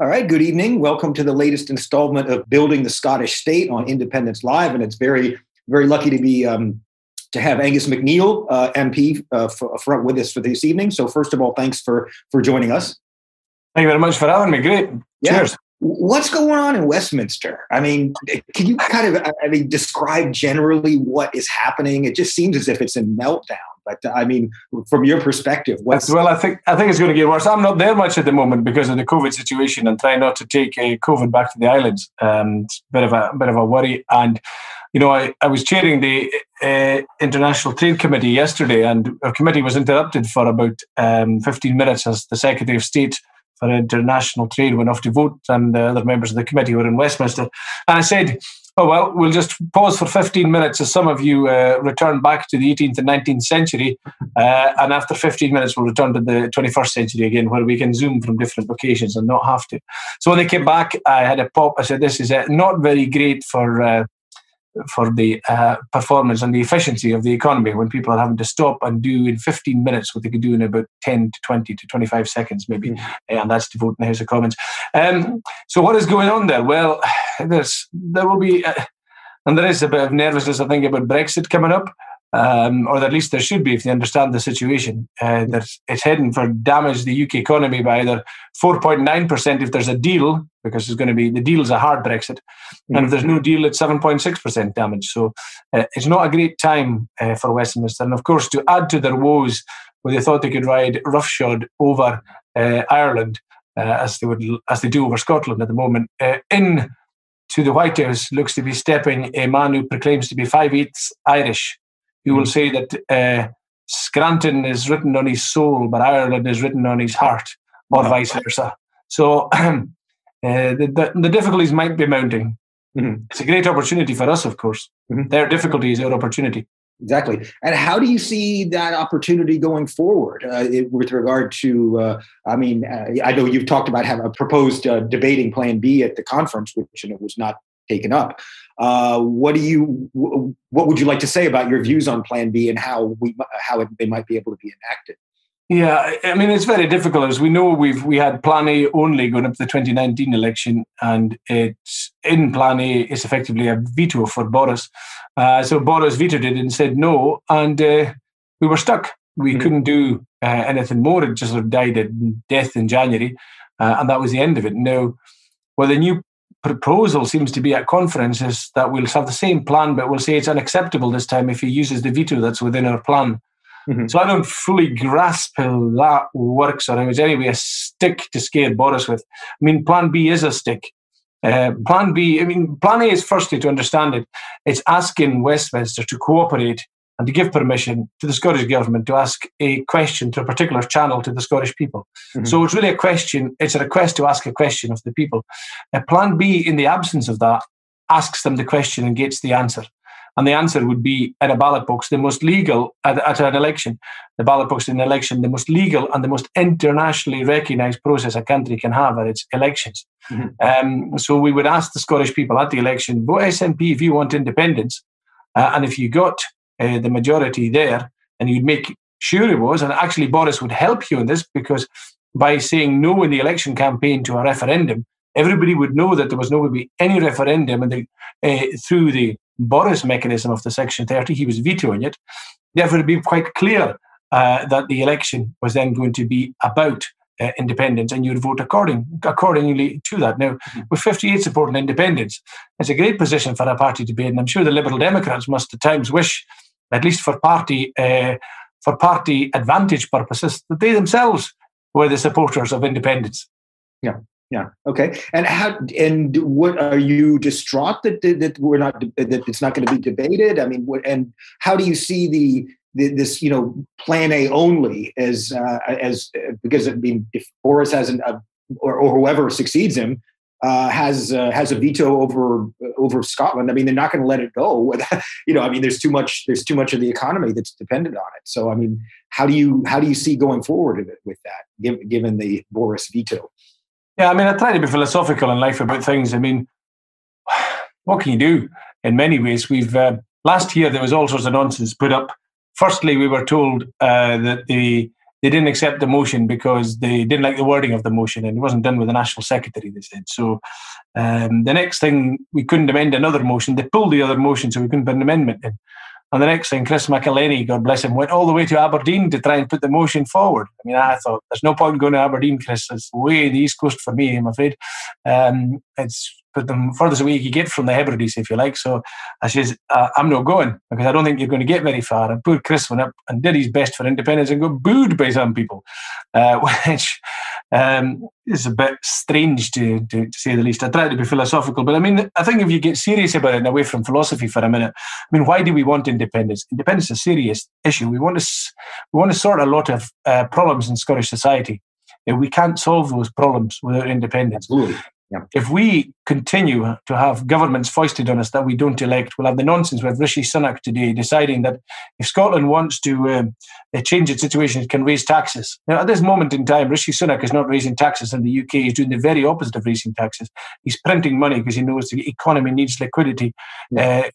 All right, good evening. Welcome to the latest installment of Building the Scottish State on Independence Live, and it's very, very lucky to be um, to have Angus MacNeil, uh, MP, uh, front with us for this evening. So, first of all, thanks for for joining us. Thank you very much for having me. Great. Yeah. Cheers. What's going on in Westminster? I mean, can you kind of, I mean, describe generally what is happening? It just seems as if it's in meltdown. But I mean, from your perspective, what's well, I think I think it's going to get worse. I'm not there much at the moment because of the COVID situation and trying not to take a COVID back to the islands. Um, it's a bit of a, a bit of a worry. And you know, I, I was chairing the uh, International Trade Committee yesterday, and our committee was interrupted for about um, 15 minutes as the Secretary of State for International Trade went off to vote, and the other members of the committee were in Westminster. And I said, Oh, well, we'll just pause for 15 minutes as some of you uh, return back to the 18th and 19th century. Uh, and after 15 minutes, we'll return to the 21st century again, where we can zoom from different locations and not have to. So when they came back, I had a pop. I said, This is uh, not very great for uh, for the uh, performance and the efficiency of the economy when people are having to stop and do in 15 minutes what they could do in about 10 to 20 to 25 seconds maybe. Mm. and that's to vote in the house of commons. Um, so what is going on there? Well there's there will be uh, and there is a bit of nervousness i think about brexit coming up um, or at least there should be if they understand the situation. Uh, that it's heading for damage the UK economy by either 4.9% if there's a deal, because it's going to be the deal's a hard Brexit, mm-hmm. and if there's no deal, it's 7.6% damage. So uh, it's not a great time uh, for Westminster. And of course, to add to their woes, where they thought they could ride roughshod over uh, Ireland uh, as they would as they do over Scotland at the moment, uh, in to the White House looks to be stepping a man who proclaims to be five eighths Irish you will hmm. say that uh, Scranton is written on his soul, but Ireland is written on his heart, or vice versa. So uh, the, the, the, difficulties might be mounting. Mm-hmm. It's a great opportunity for us, of course. Mm-hmm. Their difficulty is our opportunity. Exactly. And how do you see that opportunity going forward uh, it, with regard to? Uh, I mean, uh, I know you've talked about having a proposed uh, debating Plan B at the conference, which you know, was not taken up. Uh, what do you? What would you like to say about your views on Plan B and how we how it, they might be able to be enacted? Yeah, I mean it's very difficult. As we know, we've we had Plan A only going up to the 2019 election, and it's in Plan A is effectively a veto for Boris. Uh, so Boris vetoed it and said no, and uh, we were stuck. We mm-hmm. couldn't do uh, anything more. It just sort of died a death in January, uh, and that was the end of it. Now, well, the new proposal seems to be at conferences that we'll have the same plan, but we'll say it's unacceptable this time if he uses the veto that's within our plan. Mm-hmm. So I don't fully grasp how that works, or it's anyway a stick to scare Boris with. I mean, Plan B is a stick. Uh, plan B, I mean, Plan A is firstly to understand it. It's asking Westminster to cooperate and to give permission to the Scottish Government to ask a question to a particular channel to the Scottish people. Mm-hmm. So it's really a question, it's a request to ask a question of the people. A plan B, in the absence of that, asks them the question and gets the answer. And the answer would be at a ballot box, the most legal at, at an election, the ballot box in an election, the most legal and the most internationally recognised process a country can have at its elections. Mm-hmm. Um, so we would ask the Scottish people at the election, vote SNP if you want independence. Uh, and if you got uh, the majority there, and you'd make sure it was. And actually, Boris would help you in this because by saying no in the election campaign to a referendum, everybody would know that there was no going to be any referendum, and uh, through the Boris mechanism of the Section 30, he was vetoing it. Therefore, it'd be quite clear uh, that the election was then going to be about uh, independence, and you'd vote according accordingly to that. Now, mm-hmm. with 58 supporting independence, it's a great position for a party to be in. I'm sure the Liberal Democrats must at times wish at least for party uh, for party advantage purposes, that they themselves were the supporters of independence. Yeah. Yeah. Okay. And how? And what are you distraught that that we're not that it's not going to be debated? I mean, what? And how do you see the, this you know Plan A only as uh, as because I mean if Boris hasn't uh, or, or whoever succeeds him uh, has uh, has a veto over over Scotland. I mean, they're not going to let it go. you know, I mean, there's too much there's too much of the economy that's dependent on it. So, I mean, how do you how do you see going forward with that, given the Boris veto? Yeah, I mean, I try to be philosophical in life about things. I mean, what can you do? In many ways, we've uh, last year there was all sorts of nonsense put up. Firstly, we were told uh, that the they didn't accept the motion because they didn't like the wording of the motion and it wasn't done with the national secretary. They said so. Um, the next thing we couldn't amend another motion. They pulled the other motion, so we couldn't put an amendment in. And the next thing, Chris McEleny, God bless him, went all the way to Aberdeen to try and put the motion forward. I mean, I thought there's no point going to Aberdeen, Chris. It's way the east coast for me, I'm afraid. Um, it's put them furthest away you can get from the Hebrides, if you like. So I says, uh, I'm not going because I don't think you're going to get very far. And poor Chris went up and did his best for independence and got booed by some people, uh, which um, is a bit strange to, to, to, say the least. I try to be philosophical, but I mean, I think if you get serious about it and away from philosophy for a minute, I mean, why do we want independence? Independence is a serious issue. We want to, we want to sort a lot of uh, problems in Scottish society. We can't solve those problems without independence. Absolutely. Yeah. If we continue to have governments foisted on us that we don't elect, we'll have the nonsense with Rishi Sunak today deciding that if Scotland wants to um, uh, change its situation, it can raise taxes. Now, at this moment in time, Rishi Sunak is not raising taxes in the UK. He's doing the very opposite of raising taxes. He's printing money because he knows the economy needs liquidity yeah. uh,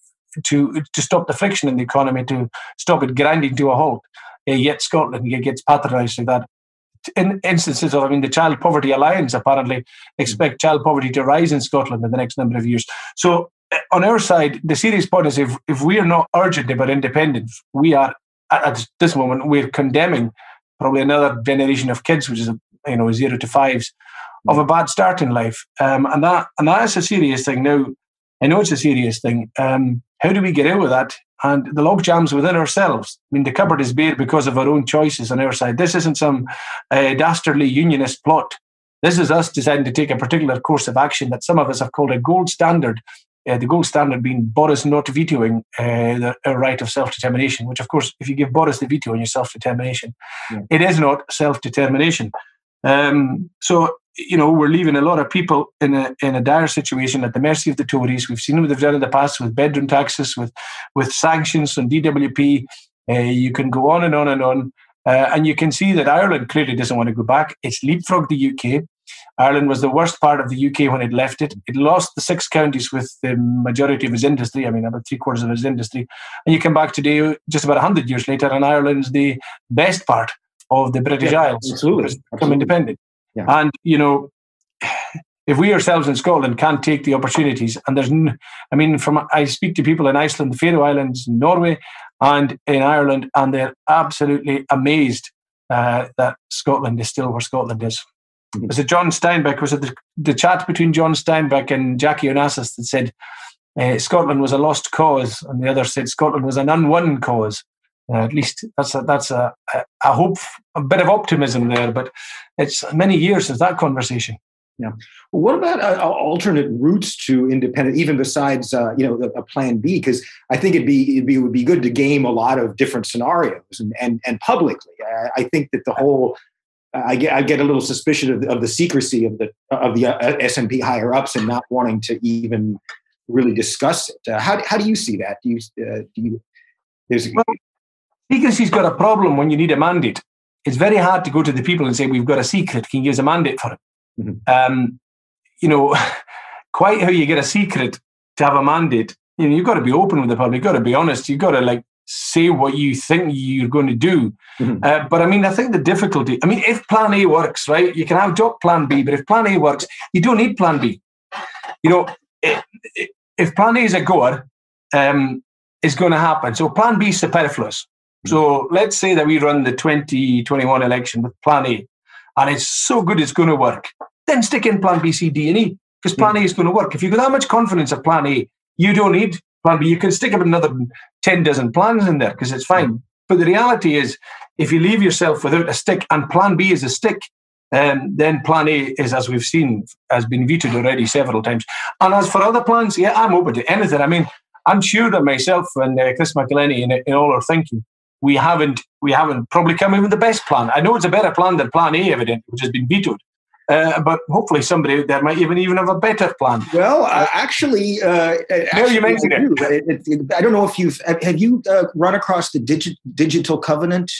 to to stop the friction in the economy, to stop it grinding to a halt. Uh, yet Scotland gets patronised like that in instances of, I mean, the Child Poverty Alliance apparently expect child poverty to rise in Scotland in the next number of years. So, eh, on our side, the serious point is if, if we are not urgent about independence, we are, at this moment, we're condemning probably another generation of kids, which is, you know, zero to fives, of a bad start in life. Um, and that and that is a serious thing. Now, I know it's a serious thing. Um, how do we get out of that? And the log jams within ourselves. I mean, the cupboard is bare because of our own choices on our side. This isn't some uh, dastardly unionist plot. This is us deciding to take a particular course of action that some of us have called a gold standard. Uh, the gold standard being Boris not vetoing uh, the right of self determination, which, of course, if you give Boris the veto on your self determination, yeah. it is not self determination. Um, so you know, we're leaving a lot of people in a in a dire situation at the mercy of the Tories. We've seen what they've done in the past with bedroom taxes, with with sanctions on DWP. Uh, you can go on and on and on, uh, and you can see that Ireland clearly doesn't want to go back. It's leapfrogged the UK. Ireland was the worst part of the UK when it left it. It lost the six counties with the majority of its industry. I mean, about three quarters of its industry. And you come back today, just about hundred years later, and Ireland's the best part of the British yeah, Isles. Absolutely, become independent. Yeah. And, you know, if we ourselves in Scotland can't take the opportunities, and there's, n- I mean, from I speak to people in Iceland, the Faroe Islands, Norway, and in Ireland, and they're absolutely amazed uh, that Scotland is still where Scotland is. Mm-hmm. Was it John Steinbeck? Was it the, the chat between John Steinbeck and Jackie Onassis that said uh, Scotland was a lost cause, and the other said Scotland was an unwon cause? Uh, at least that's a, that's a, a hope, a bit of optimism there. But it's many years since that conversation. Yeah. Well, what about uh, alternate routes to independent, even besides uh, you know a, a Plan B? Because I think it'd be, it'd be it would be good to game a lot of different scenarios and and, and publicly. I, I think that the whole I get I get a little suspicion of the, of the secrecy of the of the uh, SNP higher ups and not wanting to even really discuss it. Uh, how how do you see that? Do you uh, do you there's well, secrecy's got a problem when you need a mandate it's very hard to go to the people and say, we've got a secret, can you give us a mandate for it? Mm-hmm. Um, you know, quite how you get a secret to have a mandate, you know, you've got to be open with the public, you've got to be honest, you've got to like say what you think you're going to do. Mm-hmm. Uh, but I mean, I think the difficulty, I mean, if plan A works, right, you can have plan B, but if plan A works, you don't need plan B. You know, if plan A is a goer, um, it's going to happen. So plan B is superfluous. So let's say that we run the 2021 election with Plan A, and it's so good it's going to work. Then stick in Plan B, C, D, and E because Plan A is going to work. If you've got that much confidence of Plan A, you don't need Plan B. You can stick up another 10 dozen plans in there because it's fine. But the reality is, if you leave yourself without a stick and Plan B is a stick, um, then Plan A is, as we've seen, has been vetoed already several times. And as for other plans, yeah, I'm open to anything. I mean, I'm sure that myself and uh, Chris McEleny in, in all our thinking we haven't we haven't probably come up with the best plan. I know it's a better plan than Plan A, evident, which has been vetoed. Uh, but hopefully somebody out there might even even have a better plan. Well, uh, actually, uh, actually, you mentioned I do. it. It, it. I don't know if you've have you uh, run across the digi- digital covenant.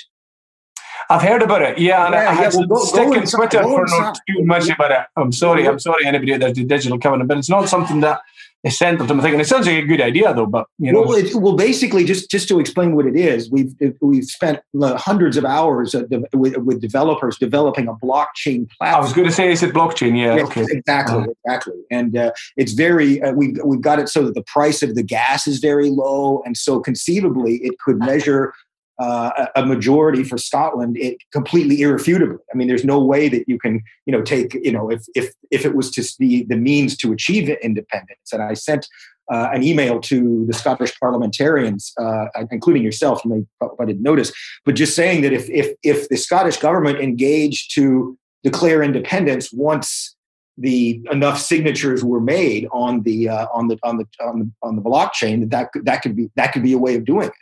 I've heard about it. Yeah, and yeah, I, had yeah, well, go, stick go on Twitter for not too much about it. I'm sorry. I'm sorry, anybody there do digital covenant, but it's not something that is central to my thinking. It sounds like a good idea, though. But you know, well, it, well, basically, just just to explain what it is, we've we've spent hundreds of hours with, with developers developing a blockchain platform. I was going to say, is it blockchain? Yeah, yes, okay, exactly, uh-huh. exactly. And uh, it's very uh, we've we've got it so that the price of the gas is very low, and so conceivably it could measure uh, a majority for Scotland, it completely irrefutably. I mean, there's no way that you can, you know, take, you know, if if if it was to be the means to achieve independence. And I sent uh, an email to the Scottish parliamentarians, uh, including yourself. You may I didn't notice, but just saying that if if if the Scottish government engaged to declare independence once the enough signatures were made on the uh, on the on the on the on the blockchain that that that could be that could be a way of doing it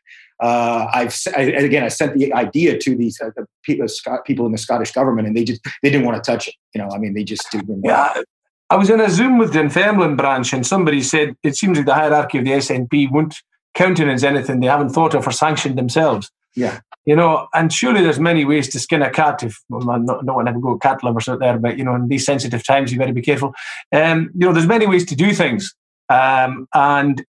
uh, I've I, again I sent the idea to these uh, the people, people in the Scottish government, and they just they didn't want to touch it. You know, I mean, they just didn't. Yeah, I was in a Zoom with the Dunfermline branch, and somebody said it seems like the hierarchy of the SNP won't countenance anything they haven't thought of or sanctioned themselves. Yeah. You know, and surely there's many ways to skin a cat. If well, not, no one ever go cat lovers out there, but you know, in these sensitive times, you better be careful. Um, you know, there's many ways to do things, um, and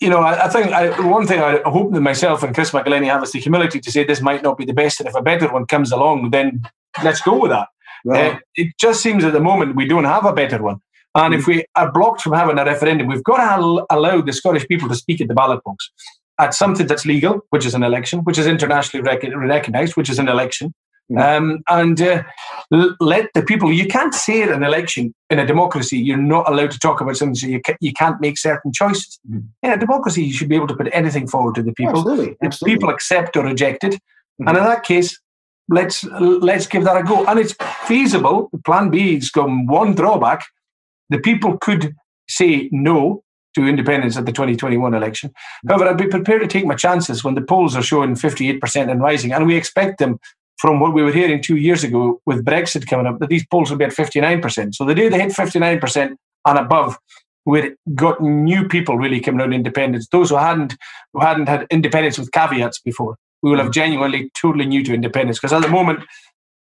you know, I, I think I, one thing I hope that myself and Chris McEleny have is the humility to say this might not be the best, and if a better one comes along, then let's go with that. Uh, it just seems at the moment we don't have a better one. And mm if we are blocked from having a referendum, we've got to al- allow the Scottish people to speak at the ballot box at something that's legal, which is an election, which is internationally rec- recognized, which is an election, um, and uh, let the people, you can't say at an election in a democracy, you're not allowed to talk about something, so you, ca- you can't make certain choices. Mm. In a democracy, you should be able to put anything forward to the people. Absolutely. Absolutely. People accept or reject it. Mm-hmm. And in that case, let's let's give that a go. And it's feasible. Plan B has got one drawback. The people could say no to independence at the 2021 election. However, I'd be prepared to take my chances when the polls are showing 58% and rising, and we expect them from what we were hearing two years ago with Brexit coming up, that these polls will be at 59%. So the day they hit 59% and above, we got new people really coming out independence. Those who hadn't who hadn't had independence with caveats before, we will have mm. genuinely totally new to independence. Because at the moment,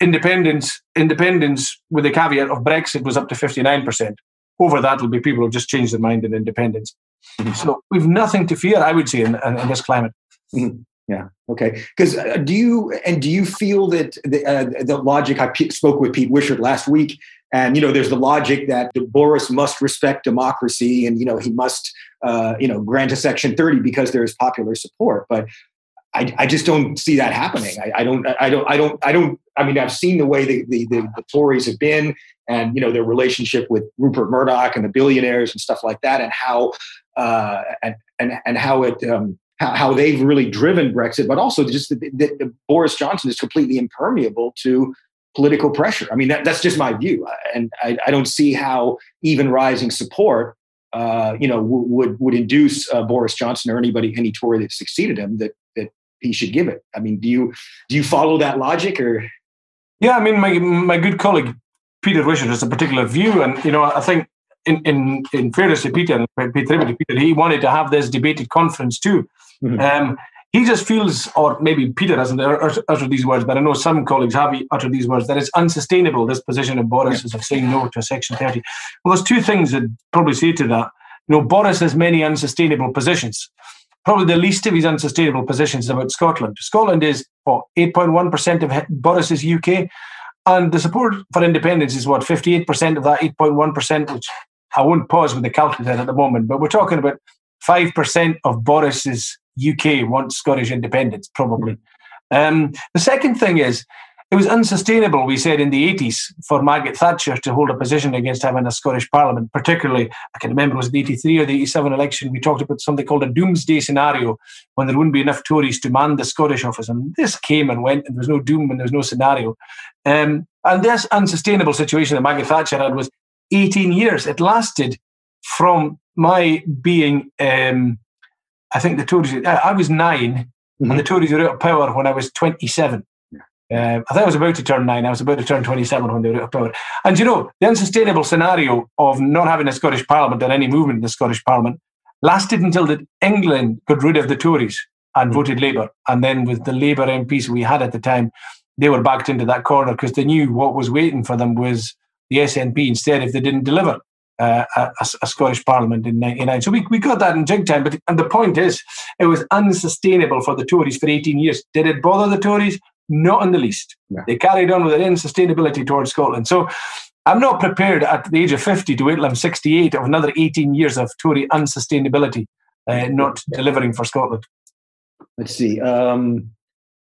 independence independence with the caveat of Brexit was up to 59%. Over that will be people who just changed their mind in independence. Mm-hmm. So we've nothing to fear, I would say, in, in, in this climate. Mm-hmm. Yeah. Okay. Because uh, do you and do you feel that the, uh, the logic? I p- spoke with Pete Wishart last week, and you know, there's the logic that Boris must respect democracy, and you know, he must, uh, you know, grant a Section 30 because there is popular support. But I, I just don't see that happening. I, I, don't. I don't. I don't. I don't. I mean, I've seen the way the, the, the, the Tories have been, and you know, their relationship with Rupert Murdoch and the billionaires and stuff like that, and how uh, and and and how it. Um, how, how they've really driven Brexit, but also just that, Boris Johnson is completely impermeable to political pressure. I mean, that, that's just my view, and I, I, don't see how even rising support, uh, you know, w- would would induce uh, Boris Johnson or anybody, any Tory that succeeded him, that that he should give it. I mean, do you do you follow that logic or? Yeah, I mean, my my good colleague Peter Wishart has a particular view, and you know, I think in in in fairness to Peter, Peter, Peter, he wanted to have this debated conference too. Mm-hmm. Um, he just feels, or maybe Peter hasn't uttered these words, but I know some colleagues have uttered these words, that it's unsustainable, this position of Boris yeah. of saying no to Section 30. Well, there's two things that probably say to that. You know, Boris has many unsustainable positions. Probably the least of his unsustainable positions is about Scotland. Scotland is, what, 8.1% of Boris's UK? And the support for independence is, what, 58% of that 8.1%, which I won't pause with the calculator at the moment, but we're talking about 5% of Boris's UK wants Scottish independence, probably. Um, the second thing is, it was unsustainable, we said in the 80s, for Margaret Thatcher to hold a position against having a Scottish Parliament, particularly, I can remember it was the 83 or the 87 election, we talked about something called a doomsday scenario when there wouldn't be enough Tories to man the Scottish office. And this came and went, and there was no doom and there was no scenario. Um, and this unsustainable situation that Margaret Thatcher had was 18 years. It lasted from my being um, I think the Tories, I was 9 mm-hmm. and the Tories were out of power when I was 27. Uh, I think I was about to turn nine. I was about to turn 27 when they were out of power. And you know, the unsustainable scenario of not having a Scottish Parliament or any movement in the Scottish Parliament lasted until that England got rid of the Tories. and voted Labour. And then with the Labour MPs we had at the time, they were backed into that corner because they knew what was waiting for them was the SNP instead if they didn't deliver uh, a, a, Scottish Parliament in '99. So we, we got that in jig time. But and the point is, it was unsustainable for the Tories for 18 years. Did it bother the Tories? Not in the least. Yeah. They carried on with their insustainability towards Scotland. So I'm not prepared at the age of 50 to wait till I'm 68 of another 18 years of Tory unsustainability uh, not delivering for Scotland. Let's see. Um,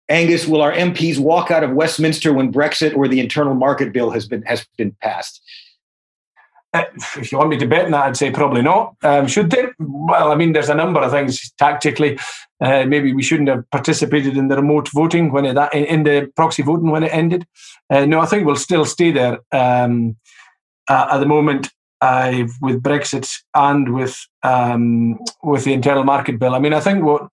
Angus, will our MPs walk out of Westminster when Brexit or the internal market bill has been has been passed? Uh, if you want me to bet on that, I'd say probably not. Um, should they? Well, I mean, there's a number of things tactically. Uh, maybe we shouldn't have participated in the remote voting when it, that in the proxy voting when it ended. Uh, no, I think we'll still stay there um, uh, at the moment with Brexit and with um, with the internal market bill. I mean, I think what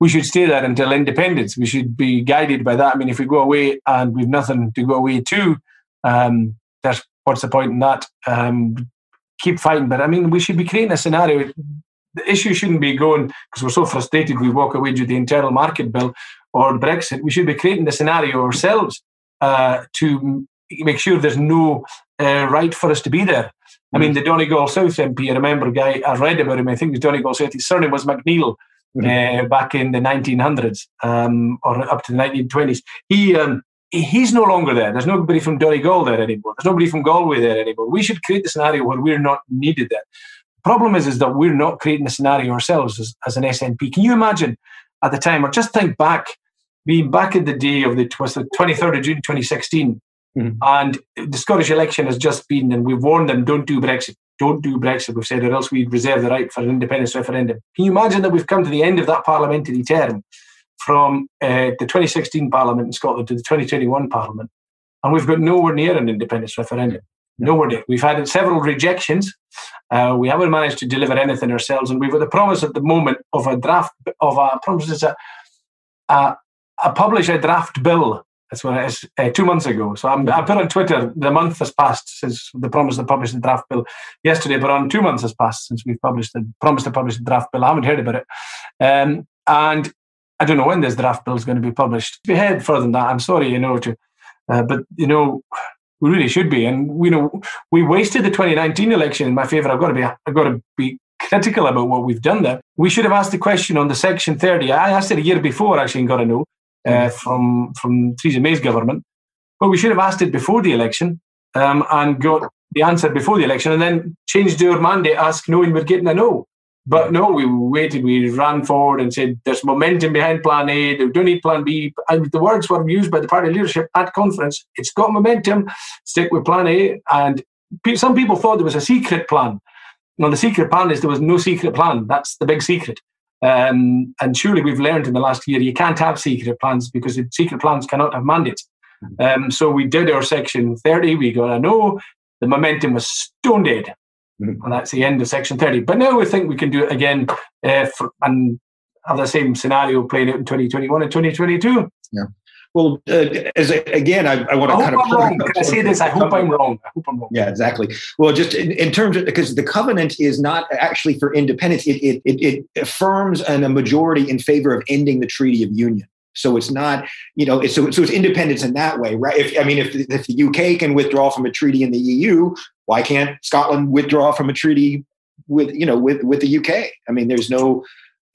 we should stay there until independence. We should be guided by that. I mean, if we go away and we've nothing to go away to, um, there's what's the point in that? Um, keep fighting. But I mean, we should be creating a scenario. The issue shouldn't be going because we're so frustrated we walk away with the internal market bill or Brexit. We should be creating the scenario ourselves uh, to make sure there's no uh, right for us to be there. I mean, mm. the Donegal South MP, I remember a guy, I read about him, I think it was Donegal South, his surname was McNeil. Mm-hmm. Uh, back in the 1900s um, or up to the 1920s. He um, he's no longer there. There's nobody from Donegal there anymore. There's nobody from Galway there anymore. We should create the scenario where we're not needed there. The problem is, is that we're not creating a scenario ourselves as, as an SNP. Can you imagine at the time, or just think back, being back in the day of the was the 23rd of June 2016, mm-hmm. and the Scottish election has just been, and we've warned them, don't do Brexit, don't do Brexit. We've said, or else we'd reserve the right for an independence referendum. Can you imagine that we've come to the end of that parliamentary term? from uh, the 2016 Parliament in Scotland to the 2021 Parliament, and we've got nowhere near an independence referendum. Nowhere near. We've had several rejections. Uh, we haven't managed to deliver anything ourselves, and we've got the promise at the moment of a draft of a promise is a, a, a publish a draft bill. That's what it is. Uh, two months ago. So I'm, I put on Twitter the month has passed since the promise to publish the draft bill yesterday, but on two months has passed since we've published the promise to publish the draft bill. I haven't heard about it. Um, and I don't know when this draft bill is going to be published. Be ahead further than that. I'm sorry, you know, to, uh, but you know, we really should be. And you know, we wasted the 2019 election in my favour. I've got to be, I've got to be critical about what we've done there. We should have asked the question on the Section 30. I asked it a year before, actually, and got a no uh, mm. from from Theresa May's government. But we should have asked it before the election um, and got the answer before the election, and then changed our mandate, ask knowing we're getting a no. But no, we waited, we ran forward and said there's momentum behind plan A, they don't need plan B. And the words were used by the party leadership at conference. It's got momentum, stick with plan A. And some people thought there was a secret plan. No, the secret plan is there was no secret plan. That's the big secret. Um, and surely we've learned in the last year you can't have secret plans because secret plans cannot have mandates. Um, so we did our section 30, we got a no. The momentum was stone dead. Mm-hmm. And that's the end of section 30. But now we think we can do it again uh, for, and have the same scenario playing out in 2021 and 2022. Yeah. Well, uh, as again, I, I want to I kind of. Wrong. Can I say this? I hope I'm wrong. I hope I'm wrong. Yeah, exactly. Well, just in, in terms of because the covenant is not actually for independence. It it, it, it affirms a majority in favor of ending the Treaty of Union. So it's not, you know, it's, so, so it's independence in that way, right? If I mean, if, if the UK can withdraw from a treaty in the EU, why can't Scotland withdraw from a treaty with, you know, with with the UK? I mean, there's no.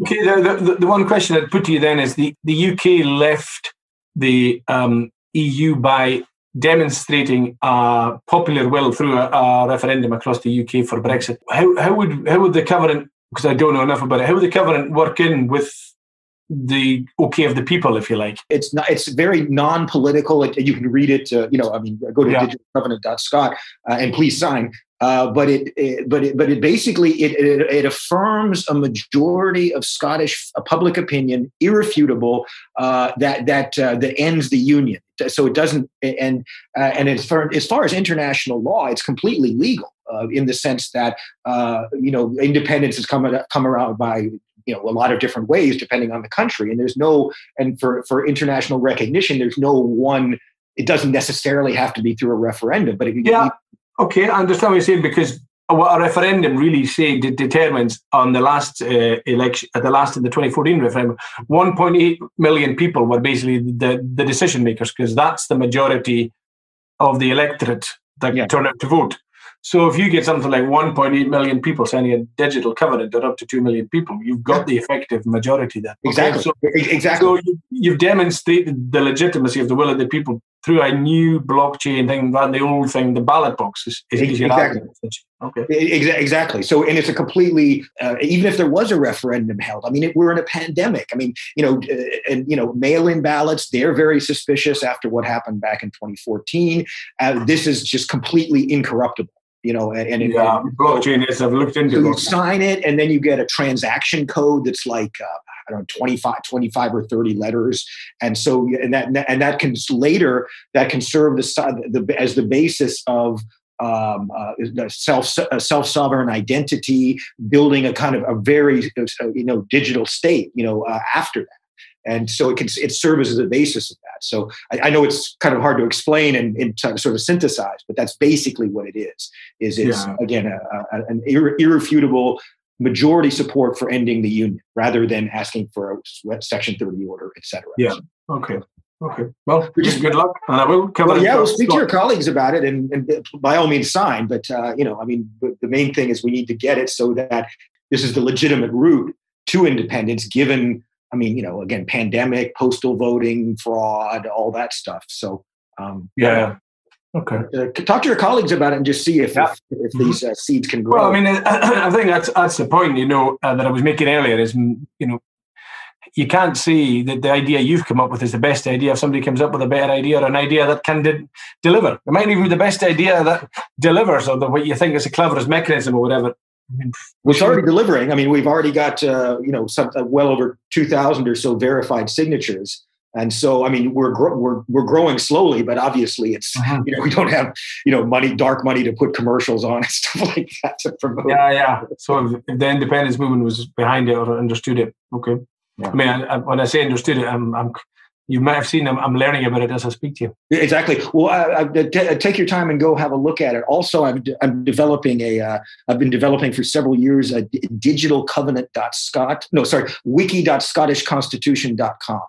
Okay, the, the, the one question I'd put to you then is the the UK left the um, EU by demonstrating a popular will through a, a, referendum across the UK for Brexit. How, how would how would the covenant? Because I don't know enough about it. How would the covenant work in with the okay of the people, if you like. It's not. It's very non-political. It, you can read it. Uh, you know, I mean, go to yeah. digitalcovenant.scot uh, and please sign. Uh, but it, it, but it, but it basically it, it, it affirms a majority of Scottish uh, public opinion, irrefutable, uh, that that uh, that ends the union. So it doesn't, and uh, and as far, as far as international law, it's completely legal in the sense that you know independence has come come around by you know a lot of different ways depending on the country and there's no and for for international recognition there's no one it doesn't necessarily have to be through a referendum but it, yeah okay i understand what you're saying because what a referendum really say de- determines on the last uh, election, at the last of the 2014 referendum, 1.8 million people were basically the, the decision makers because that's the majority of the electorate that yeah. turn out to vote. So if you get something like 1.8 million people signing a digital covenant or up to 2 million people, you've got the effective majority there. Exactly. So, exactly. So you, have demonstrated the legitimacy of the will of the people through a new blockchain thing rather than the old thing, the ballot box is, is exactly. Okay. Exactly. So, and it's a completely, uh, even if there was a referendum held, I mean, it, we're in a pandemic. I mean, you know, uh, and, you know, mail in ballots, they're very suspicious after what happened back in 2014. Uh, this is just completely incorruptible you know, and, and yeah, blockchain is. I've looked into. So you sign it, and then you get a transaction code that's like uh, I don't know 25, 25 or thirty letters, and so and that and that can later that can serve the, the as the basis of um, uh, self self sovereign identity, building a kind of a very uh, you know digital state. You know, uh, after that and so it can it serves as a basis of that. So I, I know it's kind of hard to explain and, and sort of synthesize, but that's basically what it is. Is it's yeah. again a, a, an irre- irrefutable majority support for ending the union rather than asking for a Section 30 order, et cetera. Yeah. Okay. Okay. Well, just good luck, and I will come. Well, yeah, we'll speak to your colleagues about it, and, and by all means, sign. But uh, you know, I mean, the main thing is we need to get it so that this is the legitimate route to independence, given I mean, you know, again, pandemic, postal voting, fraud, all that stuff. So, um, yeah. Okay. Uh, talk to your colleagues about it and just see if yeah. if, if, these uh, seeds can grow. Well, I mean, I think that's that's the point. You know, uh, that I was making earlier is you know, you can't say that the idea you've come up with is the best idea if somebody comes up with a better idea or an idea that can de- deliver. It might even be the best idea that delivers or the, what you think is the cleverest mechanism or whatever. I mean, it's already delivering. I mean, we've already got uh, you know some uh, well over two thousand or so verified signatures, and so I mean we're gro- we're we're growing slowly, but obviously it's uh-huh. you know we don't have you know money, dark money to put commercials on and stuff like that to promote. Yeah, yeah. So if the independence movement was behind it or understood it, okay. Yeah. I mean, I, I, when I say understood it, I'm, I'm you might have seen them. I'm learning about it as I speak to you. Exactly. Well, I, I, t- take your time and go have a look at it. Also, I'm, I'm developing a. have uh, been developing for several years a digital covenant.scott. No, sorry, wiki.scottishconstitution.com.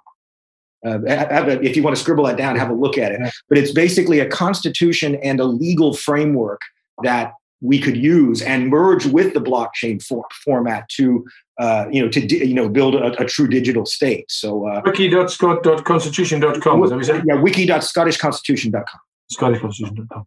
Uh, a, if you want to scribble that down, have a look at it. But it's basically a constitution and a legal framework that we could use and merge with the blockchain for, format to uh, you know to you know build a, a true digital state. So uh, wiki.scott.constitution.com. Is that what you Yeah, wiki.scottishconstitution.com. Scottishconstitution.com.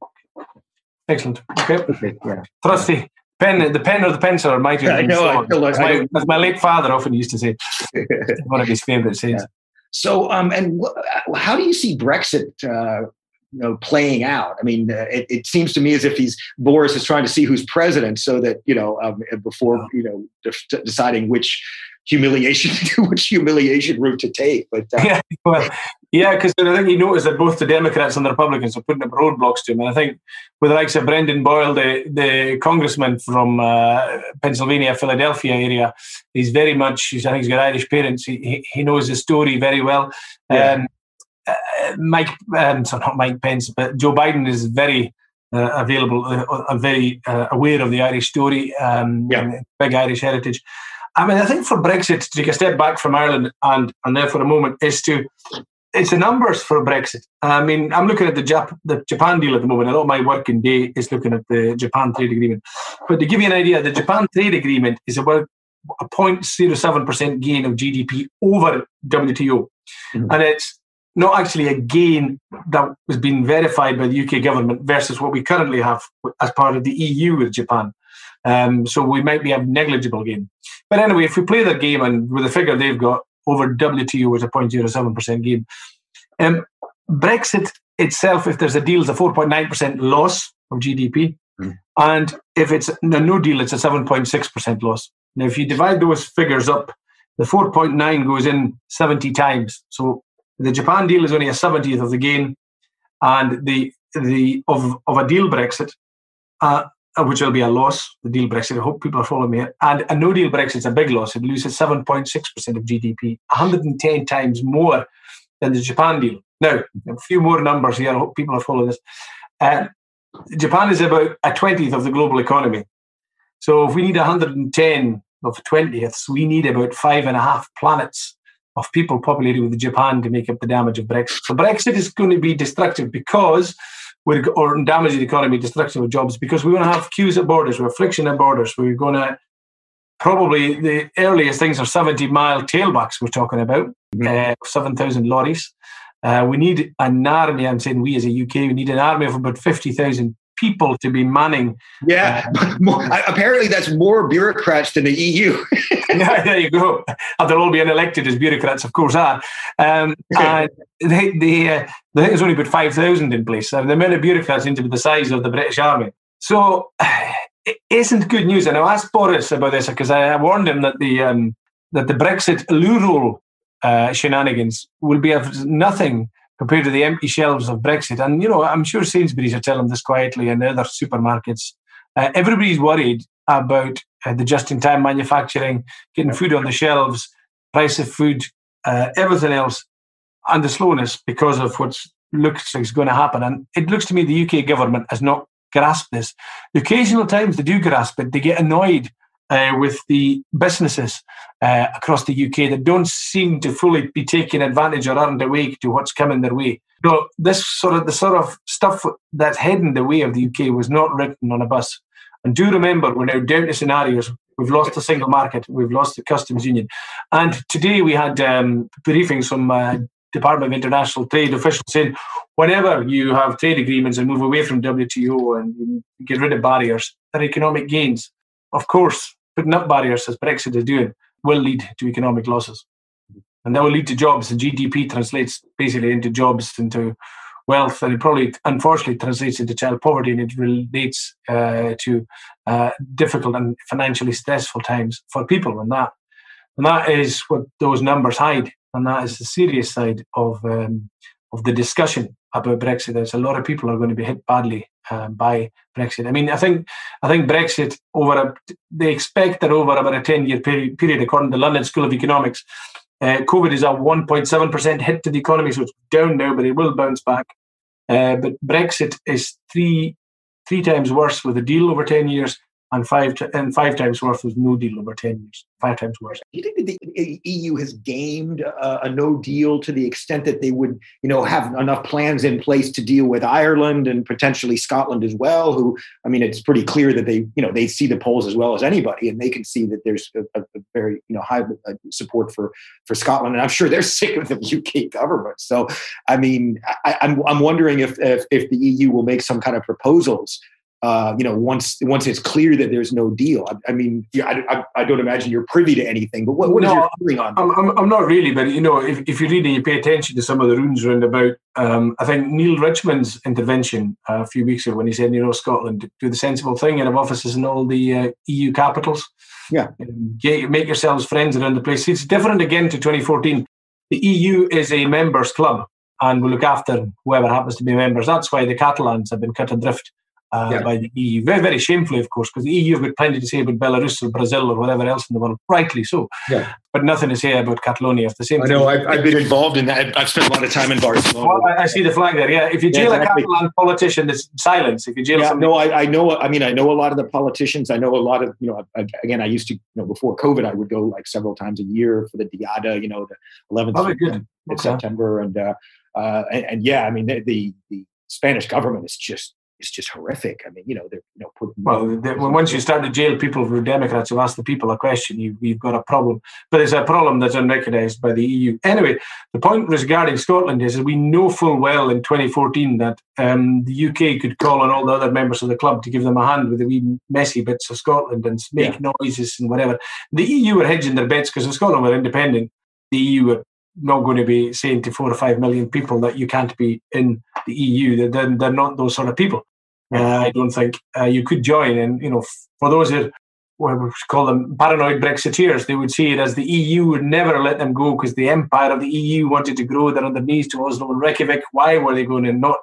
Excellent. Okay. okay yeah. Trusty. Pen, the pen or the pencil are my I know. I feel like, as, my, as my late father often used to say. one of his favorite sayings. Yeah. So, um, and wh- how do you see Brexit uh, you know playing out. I mean, uh, it, it, seems to me as if he's Boris is trying to see who's president, so that you know um, before you know de- deciding which humiliation which humiliation route to take. But uh, yeah, well, yeah, because I think you notice that both the Democrats and the Republicans are putting up roadblocks to him, and I think with the likes of Brendan Boyle, the the congressman from uh, Pennsylvania, Philadelphia area, he's very much. He's, I think he's got Irish parents. He he knows the story very well. Yeah. Um, uh, Mike, um, so not Mike Pence, but Joe Biden is very uh, available, uh, uh very uh, aware of the Irish story, um, yeah. big Irish heritage. I mean, I think for Brexit to take a step back from Ireland and and there for a moment is to it's the numbers for Brexit. I mean, I'm looking at the, Jap- the Japan deal at the moment. A lot of my working day is looking at the Japan trade agreement. But to give you an idea, the Japan trade agreement is about a 0.07% gain of GDP over WTO. Mm-hmm. And it's not actually a gain that was being verified by the UK government versus what we currently have as part of the EU with Japan. Um, so we might be a negligible gain. But anyway, if we play their game and with the figure they've got over WTO is a 0.07% gain, um, Brexit itself, if there's a deal, is a 4.9% loss of GDP. Mm. And if it's a no deal, it's a 7.6% loss. Now, if you divide those figures up, the 4.9 goes in 70 times. So the Japan deal is only a 70th of the gain, and the the of, of a deal Brexit, uh, which will be a loss, the deal Brexit. I hope people are following me. And a no deal Brexit is a big loss. It loses 7.6% of GDP, 110 times more than the Japan deal. Now, a few more numbers here. I hope people are following this. Uh, Japan is about a 20th of the global economy. So if we need 110 of 20ths, we need about five and a half planets of people populated with Japan to make up the damage of Brexit. So Brexit is going to be destructive because we're or damaging the economy, destructive of jobs because we're going to have queues at borders, we're friction at borders, we're going to probably the earliest things are 70 mile tailbacks we're talking about, mm-hmm. uh, 7,000 lorries. Uh, we need an army, I'm saying we as a UK, we need an army of about 50,000 people to be manning. Yeah, uh, more, apparently that's more bureaucrats than the EU. yeah, there you go. And they're all being elected as bureaucrats, of course, are. Um, and they, they, uh, think there's only about 5,000 in place. So the amount of bureaucrats into the size of the British Army. So it isn't good news. And I asked Boris about this because I warned him that the um, that the Brexit loo uh, shenanigans will be of nothing compared to the empty shelves of Brexit. And, you know, I'm sure Sainsbury's are telling this quietly and other supermarkets. Uh, everybody's worried about uh, the just in time manufacturing, getting food on the shelves, price of food, uh, everything else, and the slowness because of what looks like is going to happen. And it looks to me the UK government has not grasped this. The occasional times they do grasp it, they get annoyed uh, with the businesses uh, across the UK that don't seem to fully be taking advantage or aren't awake to what's coming their way. So this sort of the sort of stuff that's heading the way of the UK was not written on a bus. And do remember, we're now down to scenarios. We've lost the single market. We've lost the customs union. And today we had um, briefings from uh, Department of International Trade officials saying, whenever you have trade agreements and move away from WTO and get rid of barriers, there are economic gains. Of course, putting up barriers as Brexit is doing will lead to economic losses. And that will lead to jobs. And GDP translates basically into jobs, into wealth, and it probably, unfortunately, translates into child poverty and it relates uh, to uh, difficult and financially stressful times for people. And that, and that is what those numbers hide. And that is the serious side of um, of the discussion about Brexit. There's a lot of people are going to be hit badly uh, by Brexit. I mean, I think I think Brexit over a, they expect that over about a ten year period, period, according to the London School of Economics, uh, COVID is a 1.7 percent hit to the economy, so it's down now, but it will bounce back. Uh, but Brexit is three three times worse with a deal over ten years and five and five times worse with no deal over ten years. Five times worse. Do you think that the EU has gamed a, a, no deal to the extent that they would, you know, have enough plans in place to deal with Ireland and potentially Scotland as well? Who, I mean, it's pretty clear that they, you know, they see the polls as well as anybody, and they can see that there's a, a very, you know, high uh, support for for Scotland, and I'm sure they're sick of the UK government. So, I mean, I, I'm I'm wondering if if, if the EU will make some kind of proposals uh, you know, once once it's clear that there's no deal. I, I mean, I, I, I, don't imagine you're privy to anything, but what, what no, is your feeling on? I'm, I'm, I'm, not really, but you know, if, if you read and you pay attention to some of the runes around about, um, I think Neale Richmond's intervention uh, a few weeks ago when he said, you know, Scotland do the sensible thing and have offices in all the uh, EU capitals. Yeah, get, make yourselves friends around the place. It's different again to 2014. The EU is a members club and will look after whoever happens to be members. That's why the Catalans have been cut adrift uh, yeah. by the EU. Very, very shamefully, of course, because the EU have got plenty to say about Belarus or Brazil or whatever else in the world, rightly so. Yeah. But nothing to say about Catalonia. If the same I know, I've, I've, been involved in that. I've spent a lot of time in Barcelona. Well, I, I see the flag there, yeah. If you jail yeah, exactly. a Catalan politician, it's silence. If you jail yeah, No, I, I, know, I mean, I know a lot of the politicians. I know a lot of, you know, again, I used to, you know, before COVID, I would go like several times a year for the Diada, you know, the 11th oh, good. of September. And, uh, uh, and, and, yeah, I mean, the, the, the Spanish government is just it's just horrific. I mean, you know, they're you know putting. Well, the, once you start to jail people who are Democrats who ask the people a question, you, you've got a problem. But it's a problem that's unrecognised by the EU. Anyway, the point regarding Scotland is that we know full well in 2014 that um, the UK could call on all the other members of the club to give them a hand with the wee messy bits of Scotland and make yeah. noises and whatever. The EU were hedging their bets because if Scotland were independent, the EU were not going to be saying to four or five million people that you can't be in the EU. They're, they're not those sort of people. Uh, I don't think uh, you could join. And you know, for those that what we call them paranoid Brexiteers, they would see it as the EU would never let them go because the empire of the EU wanted to grow. They're on their knees to Oslo and Reykjavik. Why were they going to not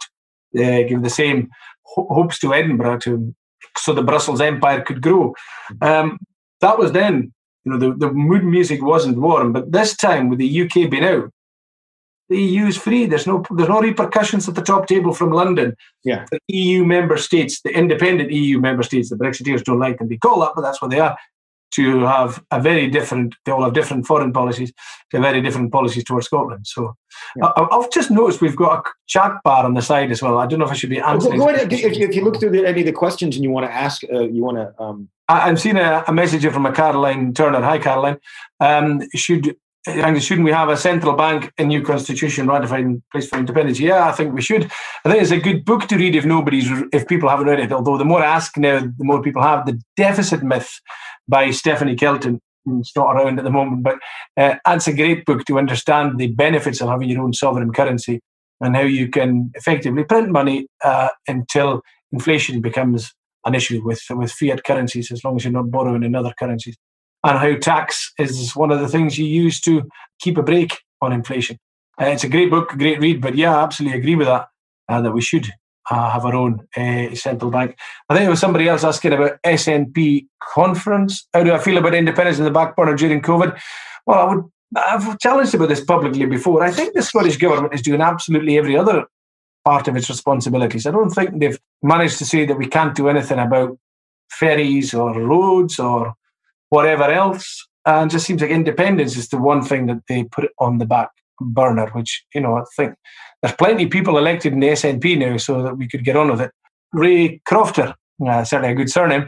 uh, give the same ho- hopes to Edinburgh to so the Brussels empire could grow? Um, that was then. You know, the, the mood music wasn't warm, but this time with the UK being out, the EU is free. There's no there's no repercussions at the top table from London. Yeah. The EU member states, the independent EU member states, the Brexiteers don't like them to be called that, but that's what they are. To have a very different, they all have different foreign policies, to very different policies towards Scotland. So yeah. I, have just noticed we've got a chat bar on the side as well. I don't know if I should be answering. Well, ahead. If, if, you look through the, any of the questions and you want to ask, uh, you want to. Um... I, am seeing a, a, message here from a Caroline Turner. Hi, Caroline. Um, should shouldn't we have a central bank, in new constitution ratified in place for independence? Yeah, I think we should. I think it's a good book to read if nobody's if people haven't read it. Although the more I ask now, the more people have. The Deficit Myth by Stephanie Kelton. It's not around at the moment, but uh, that's a great book to understand the benefits of having your own sovereign currency and how you can effectively print money uh, until inflation becomes an issue with with fiat currencies, as long as you're not borrowing in other currencies and how tax is one of the things you use to keep a brake on inflation. Uh, it's a great book, great read, but yeah, I absolutely agree with that, uh, that we should uh, have our own uh, central bank. I think there was somebody else asking about SNP conference. How do I feel about independence in the back burner during COVID? Well, I would I've challenged about this publicly before. I think the Scottish Government is doing absolutely every other part of its responsibilities. I don't think they've managed to say that we can't do anything about ferries or roads or whatever else. And just seems like independence is the one thing that they put on the back burner, which, you know, I think there's plenty of people elected in the SNP now so that we could get on with it. Ray Crofter, uh, certainly a good surname.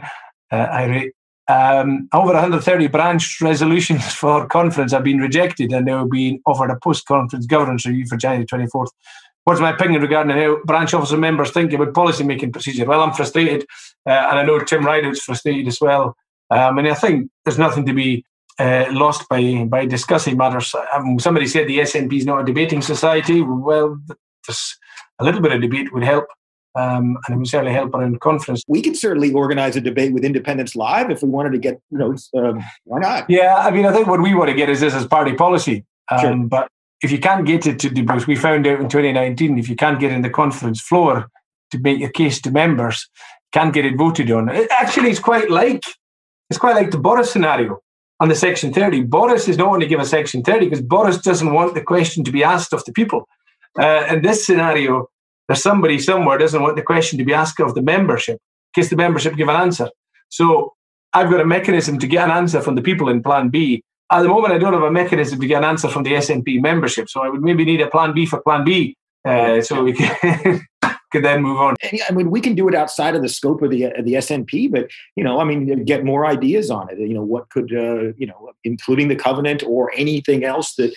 Uh, I Ray. Um, over 130 branch resolutions for conference have been rejected and now being offered a post-conference governance review for January 24th. What's my opinion regarding how branch officer members think about policy making procedure? Well, I'm frustrated, uh, and I know Tim Rideout's frustrated as well. Um, and I think there's nothing to be uh, lost by by discussing matters. Um, somebody said the SNP is not a debating society. Well, a little bit of debate would help. Um, and it would certainly help around conference. We could certainly organize a debate with Independence Live if we wanted to get, you know, um, why not? Yeah, I mean, I think what we want to get is this as party policy. Um, sure. But if you can't get it to debate, we found out in 2019, if you can't get in the conference floor to make your case to members, can't get it voted on. It actually, it's quite like it's quite like the Boris scenario on the Section 30. Boris is not going to give a Section 30 because Boris doesn't want the question to be asked of the people. Uh, in this scenario, there's somebody somewhere doesn't want the question to be asked of the membership in case the membership give an answer. So I've got a mechanism to get an answer from the people in Plan B. At the moment, I don't have a mechanism to get an answer from the SNP membership. So I would maybe need a Plan B for Plan B. Uh, so we can could then move on. I mean, we can do it outside of the scope of the the SNP, but you know, I mean, get more ideas on it. You know, what could uh, you know, including the covenant or anything else that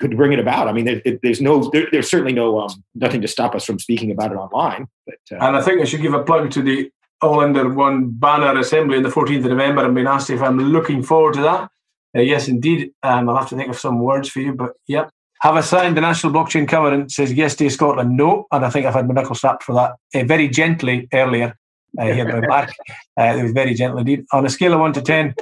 could bring it about. I mean, it, there's no, there, there's certainly no um, nothing to stop us from speaking about it online. But uh, and I think I should give a plug to the All Under One Banner Assembly on the 14th of November. I've been asked if I'm looking forward to that. Uh, yes, indeed. Um, I'll have to think of some words for you, but yep, have I signed the National Blockchain Covenant? Says yes to Scotland. No, and I think I've had my knuckle slapped for that uh, very gently earlier uh, here by Mark. Uh, it was very gentle indeed. On a scale of one to ten,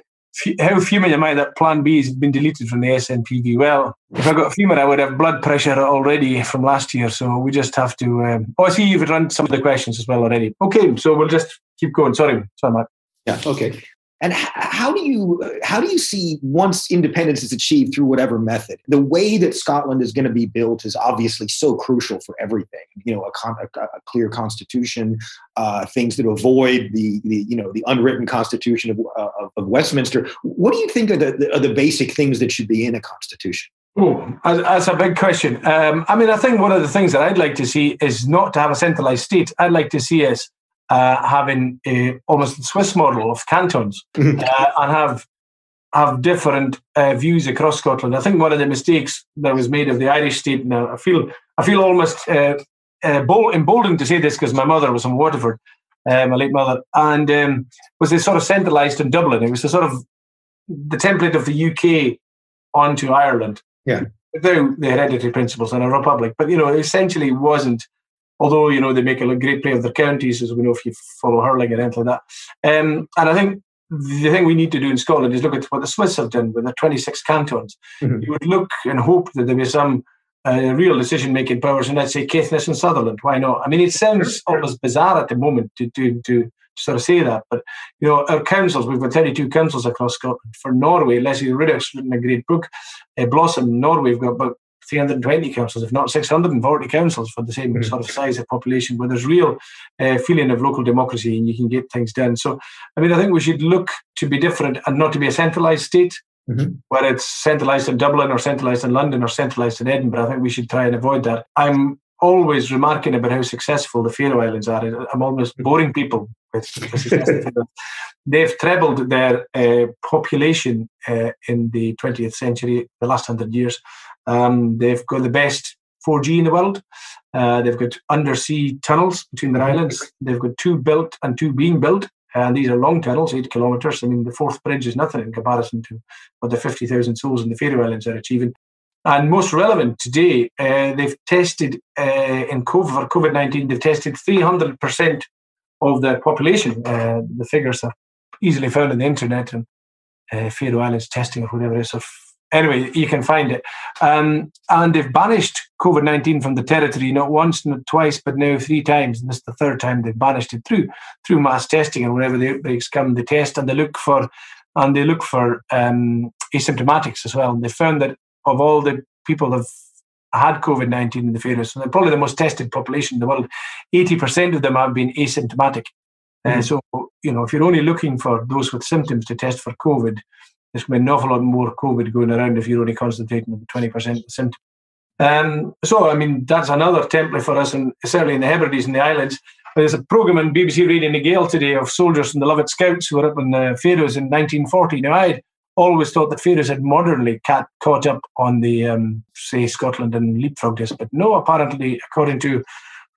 f- how fuming am I that Plan B has been deleted from the SNPV? Well, if I got a fumer, I would have blood pressure already from last year. So we just have to. Um, oh, I see you've run some of the questions as well already. Okay, so we'll just keep going. Sorry, sorry, Mark. Yeah. Okay. And how do you how do you see once independence is achieved through whatever method, the way that Scotland is going to be built is obviously so crucial for everything. You know, a, con, a, a clear constitution, uh, things that avoid the, the you know the unwritten constitution of, uh, of Westminster. What do you think are the, are the basic things that should be in a constitution? Oh, that's a big question. Um, I mean, I think one of the things that I'd like to see is not to have a centralized state. I'd like to see us uh, having a almost Swiss model of cantons uh, and have have different uh, views across Scotland. I think one of the mistakes that was made of the Irish state. Now I feel I feel almost uh, uh, bold, emboldened to say this because my mother was from Waterford, uh, my late mother, and um, was this sort of centralised in Dublin. It was the sort of the template of the UK onto Ireland. Yeah. Without the hereditary principles in a republic, but you know, essentially wasn't although you know they make a great play of their counties, as we know if you follow hurling and anything like that. Um, and I think the thing we need to do in Scotland is look at what the Swiss have done with the 26 cantons. Mm-hmm. You would look and hope that there be some uh, real decision making powers, and let's say Caithness and Sutherland. Why not? I mean, it sounds almost bizarre at the moment to, to, to sort of say that, but you know, our councils, we've got 32 councils across Scotland. For Norway, Lesley Riddoch's written a great book, uh, Blossom, Norway, we've got about 320 councils, if not 640 councils for the same mm-hmm. sort of size of population, where there's real uh, feeling of local democracy and you can get things done. So, I mean, I think we should look to be different and not to be a centralised state. Mm-hmm. Whether it's centralised in Dublin or centralised in London or centralised in Edinburgh, I think we should try and avoid that. I'm always remarking about how successful the Faroe Islands are. I'm almost mm-hmm. boring people with, with They've trebled their uh, population uh, in the 20th century, the last hundred years. Um, they've got the best 4G in the world. Uh, they've got undersea tunnels between their islands. They've got two built and two being built. And these are long tunnels, eight kilometres. I mean, the Forth bridge is nothing in comparison to what the 50,000 souls in the Faroe Islands are achieving. And most relevant today, uh, they've tested uh, in COVID, for COVID 19, they've tested 300% of their population. Uh, the figures are easily found on the internet and uh, Faroe Islands testing or whatever it is. Anyway, you can find it. Um, and they've banished COVID 19 from the territory not once, not twice, but now three times. And this is the third time they've banished it through through mass testing. And whenever the outbreaks come, they test and they look for and they look for um, asymptomatics as well. And they found that of all the people that have had COVID 19 in the Faroes, so they're probably the most tested population in the world, 80% of them have been asymptomatic. Mm-hmm. Uh, so, you know, if you're only looking for those with symptoms to test for COVID, there's going to be an awful lot more COVID going around if you're only concentrating on the 20% of symptoms. Um, so, I mean, that's another template for us, and certainly in the Hebrides and the islands. There's a program on BBC Radio nan Gàidheal today of soldiers from the Lovat Scouts who were up in the Faroes in 1940. Now, I'd always thought that Faroes had modernly caught up on the, um, say, Scotland and leapfrogged us, but no, apparently, according to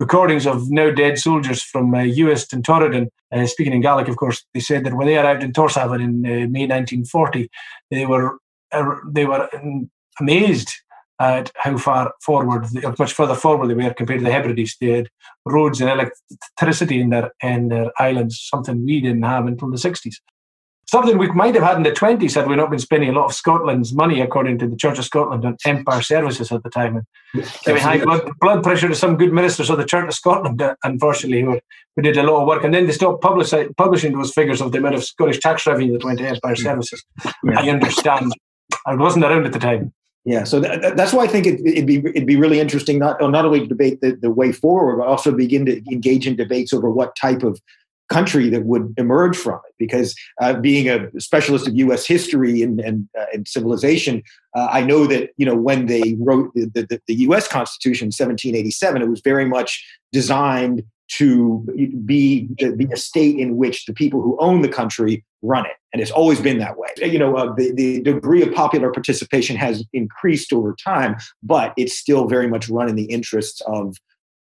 recordings of now dead soldiers from uh, and Torridon. Uh, speaking in Gaelic, of course, they said that when they arrived in Tórshavn in uh, May 1940, they were uh, they were amazed at how far forward, how much further forward they were compared to the Hebrides. They had roads and electricity in their in their islands, something we didn't have until the 60s something we might have had in the 20s had we not been spending a lot of Scotland's money, according to the Church of Scotland, on Empire services at the time. And giving high blood, blood pressure to some good ministers of the Church of Scotland, uh, unfortunately, who, who did a lot of work. And then they stopped publishing those figures of the amount of Scottish tax revenue that went to Empire services. Yeah. I understand. I wasn't around at the time. Yeah, so th- that's why I think it, would be it'd be really interesting not not only to debate the, the way forward, but also begin to engage in debates over what type of country that would emerge from it. Because uh, being a specialist of U.S. history and, and, uh, and civilization, uh, I know that you know when they wrote the, the, the, U.S. Constitution in 1787, it was very much designed to be be a state in which the people who own the country run it, and it's always been that way. You know, uh, the, the degree of popular participation has increased over time, but it's still very much run in the interests of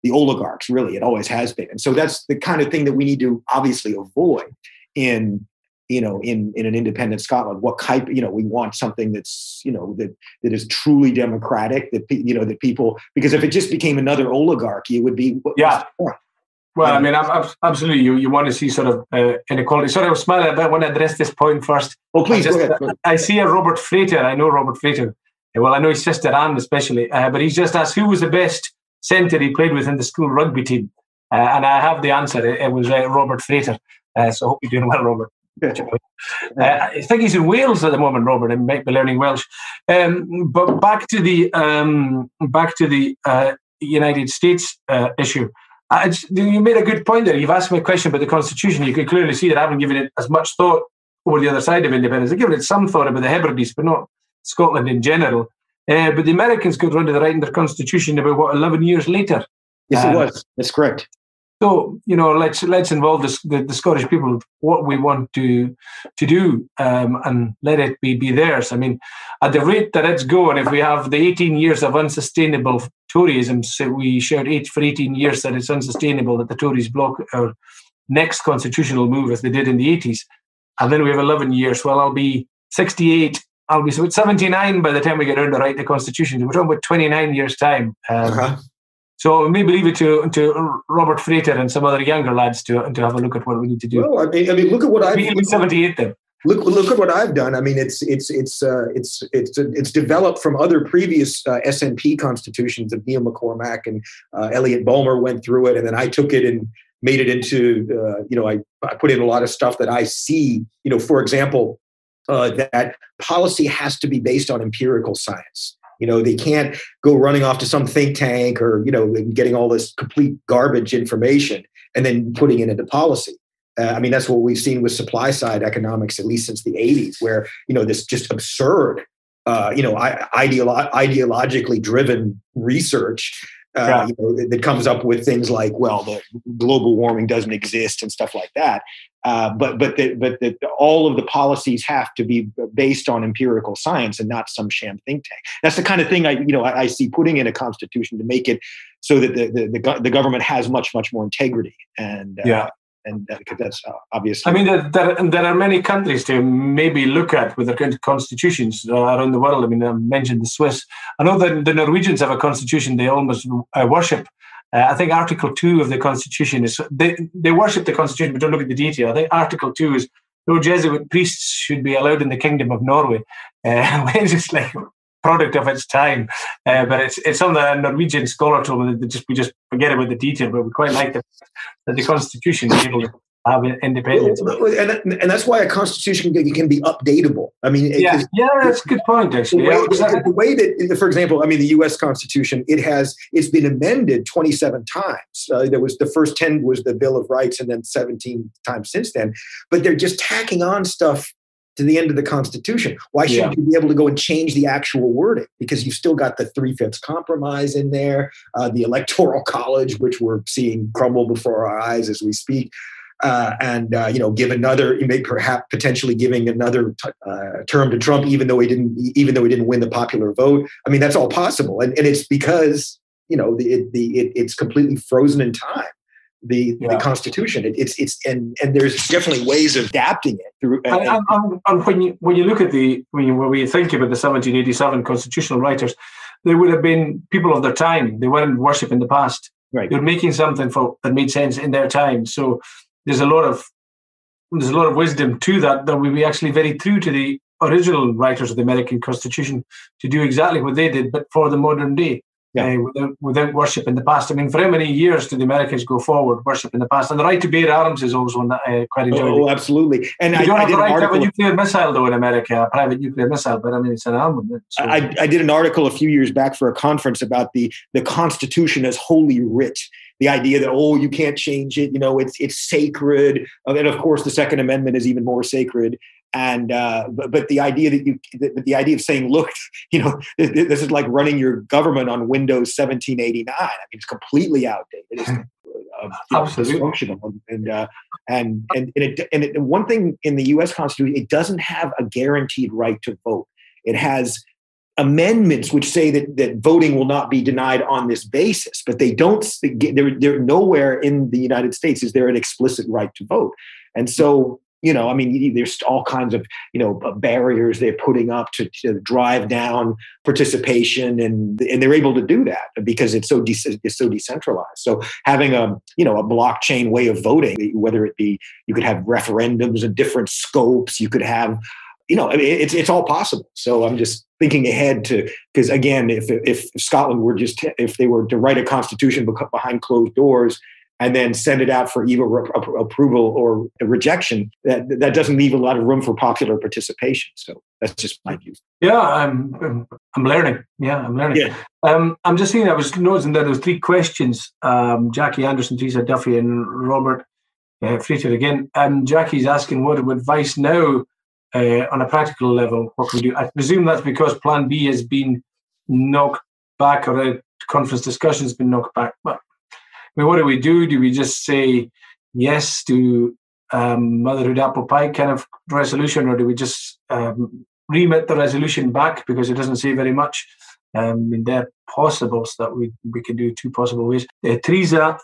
the oligarchs, really. It always has been. And so that's the kind of thing that we need to obviously avoid in you know in in an independent scotland what type you know we want something that's you know that that is truly democratic that you know that people because if it just became another oligarchy it would be yeah well, I mean, absolutely. You, you want to see sort of uh, inequality. Sorry, I was smiling but. I want to address this point first. Oh, please I, just, I see a Robert Frater. I know Robert Frater. Well, I know his sister Anne especially, uh, but he's just asked who was the best centre he played with in the school rugby team? Uh, and I have the answer. It, it was uh, Robert Frater. Uh, so I hope you're doing well, Robert. Uh, I think he's in Wales at the moment, Robert, and might be learning Welsh. Um, but back to the um, back to the uh, United States uh, issue. you made a good point there. You've asked me a question about the Constitution. You can clearly see that I haven't given it as much thought over the other side of independence. I've given it some thought about the Hebrides, but not Scotland in general. Uh, but the Americans got the right in their constitution about what eleven years later. Yes, it was. That's correct. So you know, let's let's involve the, the, the Scottish people what we want to to do, um, and let it be be theirs. I mean, at the rate that it's going, if we have the 18 years of unsustainable Toryism, so we shared eight for 18 years that it's unsustainable that the Tories block our next constitutional move as they did in the 80s, and then we have 11 years. Well, I'll be 68 I'll be 79 by the time we get around to write the Constitution. We're talking about 29 years' time. Um, uh-huh. So maybe leave it to to Robert Frater and some other younger lads to to have a look at what we need to do. Well, I mean, I mean, look at what I've. Maybe 78 then. Look, look at what I've done. I mean, it's it's it's uh, it's it's it's developed from other previous uh, SNP constitutions of Neil MacCormick and uh, Elliot Bulmer went through it, and then I took it and made it into uh, you know I, I put in a lot of stuff that I see. You know, for example, uh, that policy has to be based on empirical science. You know, they can't go running off to some think tank or you know getting all this complete garbage information and then putting it into policy. Uh, I mean, that's what we've seen with supply side economics, at least since the 80s, where, you know, this just absurd, uh, you know, ideolo- ideologically driven research uh, yeah. you know, that comes up with things like, well, the global warming doesn't exist and stuff like that. Uh, but but the, but the, all of the policies have to be based on empirical science and not some sham think tank. That's the kind of thing I you know I, I see putting in a constitution to make it so that the the, the, the government has much much more integrity and uh, yeah and that, that's uh, obviously. I mean, there, there, there, are many countries to maybe look at with their constitutions uh, around the world. I mean, I mentioned the Swiss. I know that the Norwegians have a constitution they almost uh, worship. Uh, I think Article Two of the Constitution is they they worship the Constitution, but don't look at the detail. I think Article Two is no Jesuit priests should be allowed in the Kingdom of Norway, uh, is like product of its time. Uh, but it's it's something that a Norwegian scholar told me that just we just forget about the detail, but we quite like that, that the constitution is able to have independence. And, and that's why a constitution can be updatable. I mean, yeah, yeah, that's a good point. Actually, the way, yeah. the way that, for example, I mean, the U.S. Constitution it has it's been amended 27 times. Uh, there was the first 10 was the Bill of Rights, and then 17 times since then. But they're just tacking on stuff to the end of the Constitution. Why shouldn't yeah. you be able to go and change the actual wording? Because you've still got the three fifths compromise in there, uh, the Electoral College, which we're seeing crumble before our eyes as we speak. Uh, and uh, you know, give another, you may perhaps potentially giving another t- uh, term to Trump, even though he didn't, even though he didn't win the popular vote. I mean, that's all possible, and, and it's because you know the, it, the it, it's completely frozen in time the, yeah. the Constitution. It, it's it's and and there's definitely ways of adapting it through. And, and, and, and, when you when you look at the when you when we think about the 1787 constitutional writers, they would have been people of their time. They weren't worshiping the past. Right. They're making something for that made sense in their time. So there's a lot of there's a lot of wisdom to that that we be actually very true to the original writers of the American Constitution to do exactly what they did, but for the modern day yeah. uh, without, without worship in the past. I mean, for how many years did the Americans go forward worship in the past? And the right to bear arms is always one that I quite enjoy. Oh, absolutely. And you I, don't have the right to have a nuclear missile, though, in America, a private nuclear missile, but I mean, it's an armament. So. I, I did an article a few years back for a conference about the, the Constitution as holy writ the idea that oh you can't change it you know it's it's sacred and of course the second amendment is even more sacred and uh, but, but, the idea that you the, the, idea of saying look you know this is like running your government on windows 1789 i mean it's completely outdated. It's uh, dysfunctional. And uh, and and and, it, and it, one thing in the us constitution it doesn't have a guaranteed right to vote. It has amendments which say that, that voting will not be denied on this basis, but they don't, they're, they're nowhere in the United States is there an explicit right to vote. And so, you know, I mean, there's all kinds of, you know, barriers they're putting up to, to drive down participation and, and they're able to do that because it's so, de- it's so decentralized. So having a, you know, a blockchain way of voting, whether it be, you could have referendums of different scopes, you could have, you know, I mean, it's, it's all possible. So I'm just, thinking ahead to because again if if Scotland were just if they were to write a constitution behind closed doors and then send it out for either approval or rejection that that doesn't leave a lot of room for popular participation so that's just my view yeah i'm i'm learning yeah i'm learning yeah. um, i'm just seeing i was noticing that there's three questions um, jackie anderson teresa duffy and robert uh, again and jackie's asking what advice now uh, on a practical level, what can we do? I presume that's because Plan B has been knocked back or a conference discussion has been knocked back. But mean, what do we do? Do we just say yes to um, motherhood apple pie kind of resolution, or do we just um, remit the resolution back because it doesn't say very much? Um, and there are possibles that we, we can do two possible ways. Uh, Teresa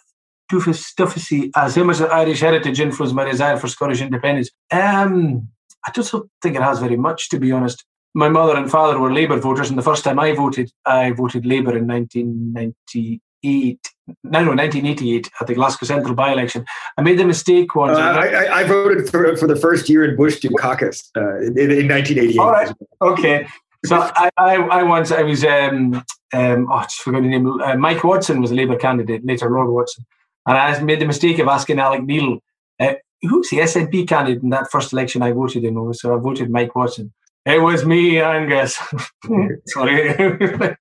Stufficy as how much Irish heritage influenced my desire for Scottish independence. Um, I just don't think it has very much, to be honest. My mother and father were Labour voters, and the first time I voted, I voted Labour in 1998. No, no, 1988 at the Glasgow Central by-election. I made the mistake once. Uh, I, I, voted for, for the first year in Bush Dukakis uh, in, in 1988. All right. Okay. So I, I, I once I was um, um, oh, I just forgot the name. Uh, Mike Watson was a Labour candidate, later Lord Watson, and I made the mistake of asking Alex Neil uh, who's the SNP candidate in that first election I voted in? So I voted Mike Watson. It was me, Angus. Sorry, uh,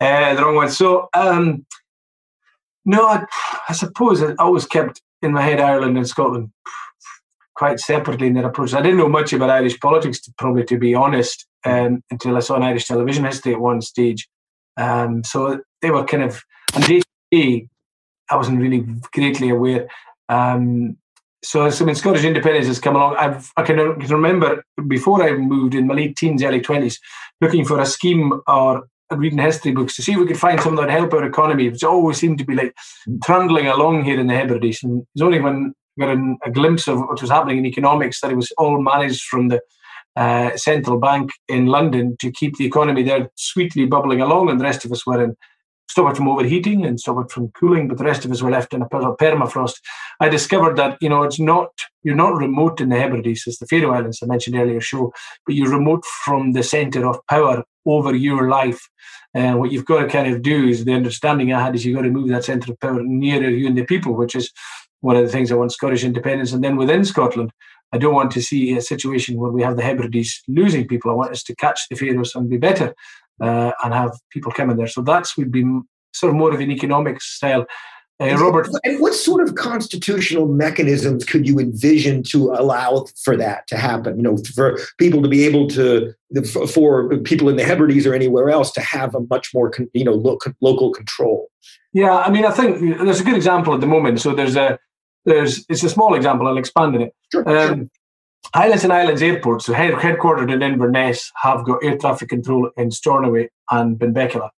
the wrong one. So, um, no, I, I suppose I always kept in my head Ireland and Scotland quite separately in their approach. I didn't know much about Irish politics, to, probably to be honest, um, until I saw an Irish television history at one stage. Um, so they were kind of, and day I wasn't really greatly aware. Um, so, so when Scottish independence has come along, I've, I can remember before I moved in my late teens, early 20s, looking for a scheme or reading history books to see if we could find something that would help our economy, which always seemed to be like trundling along here in the Hebrides. And it's only when we got a, a glimpse of what was happening in economics that it was all managed from the uh, central bank in London to keep the economy there sweetly bubbling along, and the rest of us were in stop it from overheating and stop it from cooling, but the rest of us were left in a permafrost. I discovered that you know it's not you're not remote in the Hebrides, as the Faroe Islands I mentioned earlier show, but you're remote from the centre of power over your life. And uh, what you've got to kind of do is the understanding I had is you've got to move that centre of power nearer you and the people, which is one of the things I want Scottish independence. And then within Scotland, I don't want to see a situation where we have the Hebrides losing people. I want us to catch the Faroes and be better uh, and have people come in there. So that's would be sort of more of an economic style. Uh, Robert, and what sort of constitutional mechanisms could you envision to allow for that to happen? You know, for people to be able to, for people in the Hebrides or anywhere else to have a much more, you know, local control. Yeah, I mean, I think there's a good example at the moment. So there's a, there's, it's a small example. I'll expand on it. Sure, um, sure. Highlands and Islands Airport, so head, headquartered in Inverness, have got air traffic control in Stornoway and Benbecula.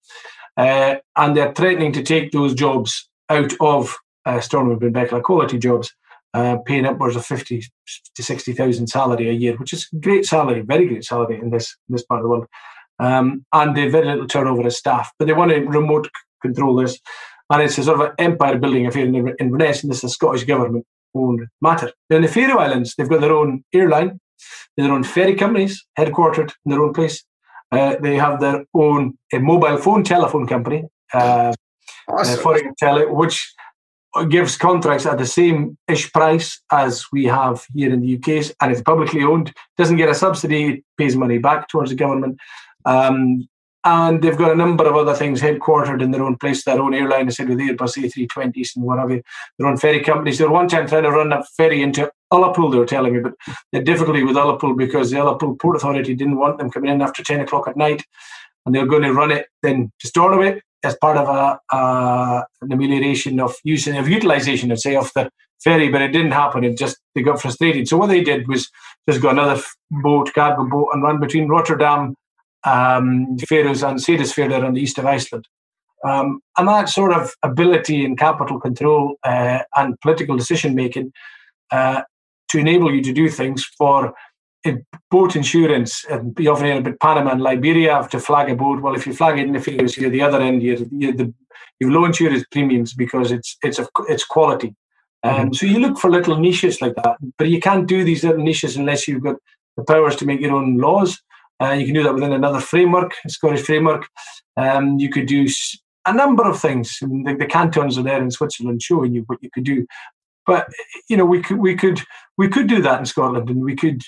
Uh, and they're threatening to take those jobs out of uh, Stornoway and Benbecula, quality jobs, uh, paying upwards of 50 to 60,000 salary a year, which is a great salary, very great salary in this, in this part of the world. Um, and they have very little turnover of staff, but they want to remote control this. And it's a sort of an empire building affair in Inverness, and this is a Scottish government own matter. Now, in the Faroe Islands, they've got their own airline, their own ferry companies, headquartered in their own place. Uh, they have their own mobile phone telephone company, uh, awesome. tele, which gives contracts at the same ish price as we have here in the UK, and it's publicly owned. Doesn't get a subsidy, pays money back towards the government. Um, and they've got a number of other things headquartered in their own place, their own airline, I said with Airbus A320s and whatever, their own ferry companies. They were one time trying to run a ferry into Ullapool, they were telling me, but the difficulty with Ullapool because the Ullapool Port Authority didn't want them coming in after 10 o'clock at night, and they were going to run it then to Stornoway as part of a, a, an amelioration of using of utilization, I'd say, of the ferry, but it didn't happen. It just they got frustrated. So what they did was just got another boat, cargo boat, and run between Rotterdam um, Faroes and Seyðisfjörður on the east of Iceland. Um, and that sort of ability and capital control uh, and political decision making uh, to enable you to do things for boat insurance. And you often hear about Panama and Liberia have to flag a boat. Well, if you flag it in the Faroes, you're the other end. You're, you're the, you've low insurance premiums because it's it's a, it's quality. Um, mm-hmm. So you look for little niches like that, but you can't do these little niches unless you've got the powers to make your own laws uh, you can do that within another framework, a Scottish framework. Um, you could do a number of things. The, the, cantons are there in Switzerland showing you what you could do. But you know, we could we could we could do that in Scotland, and we could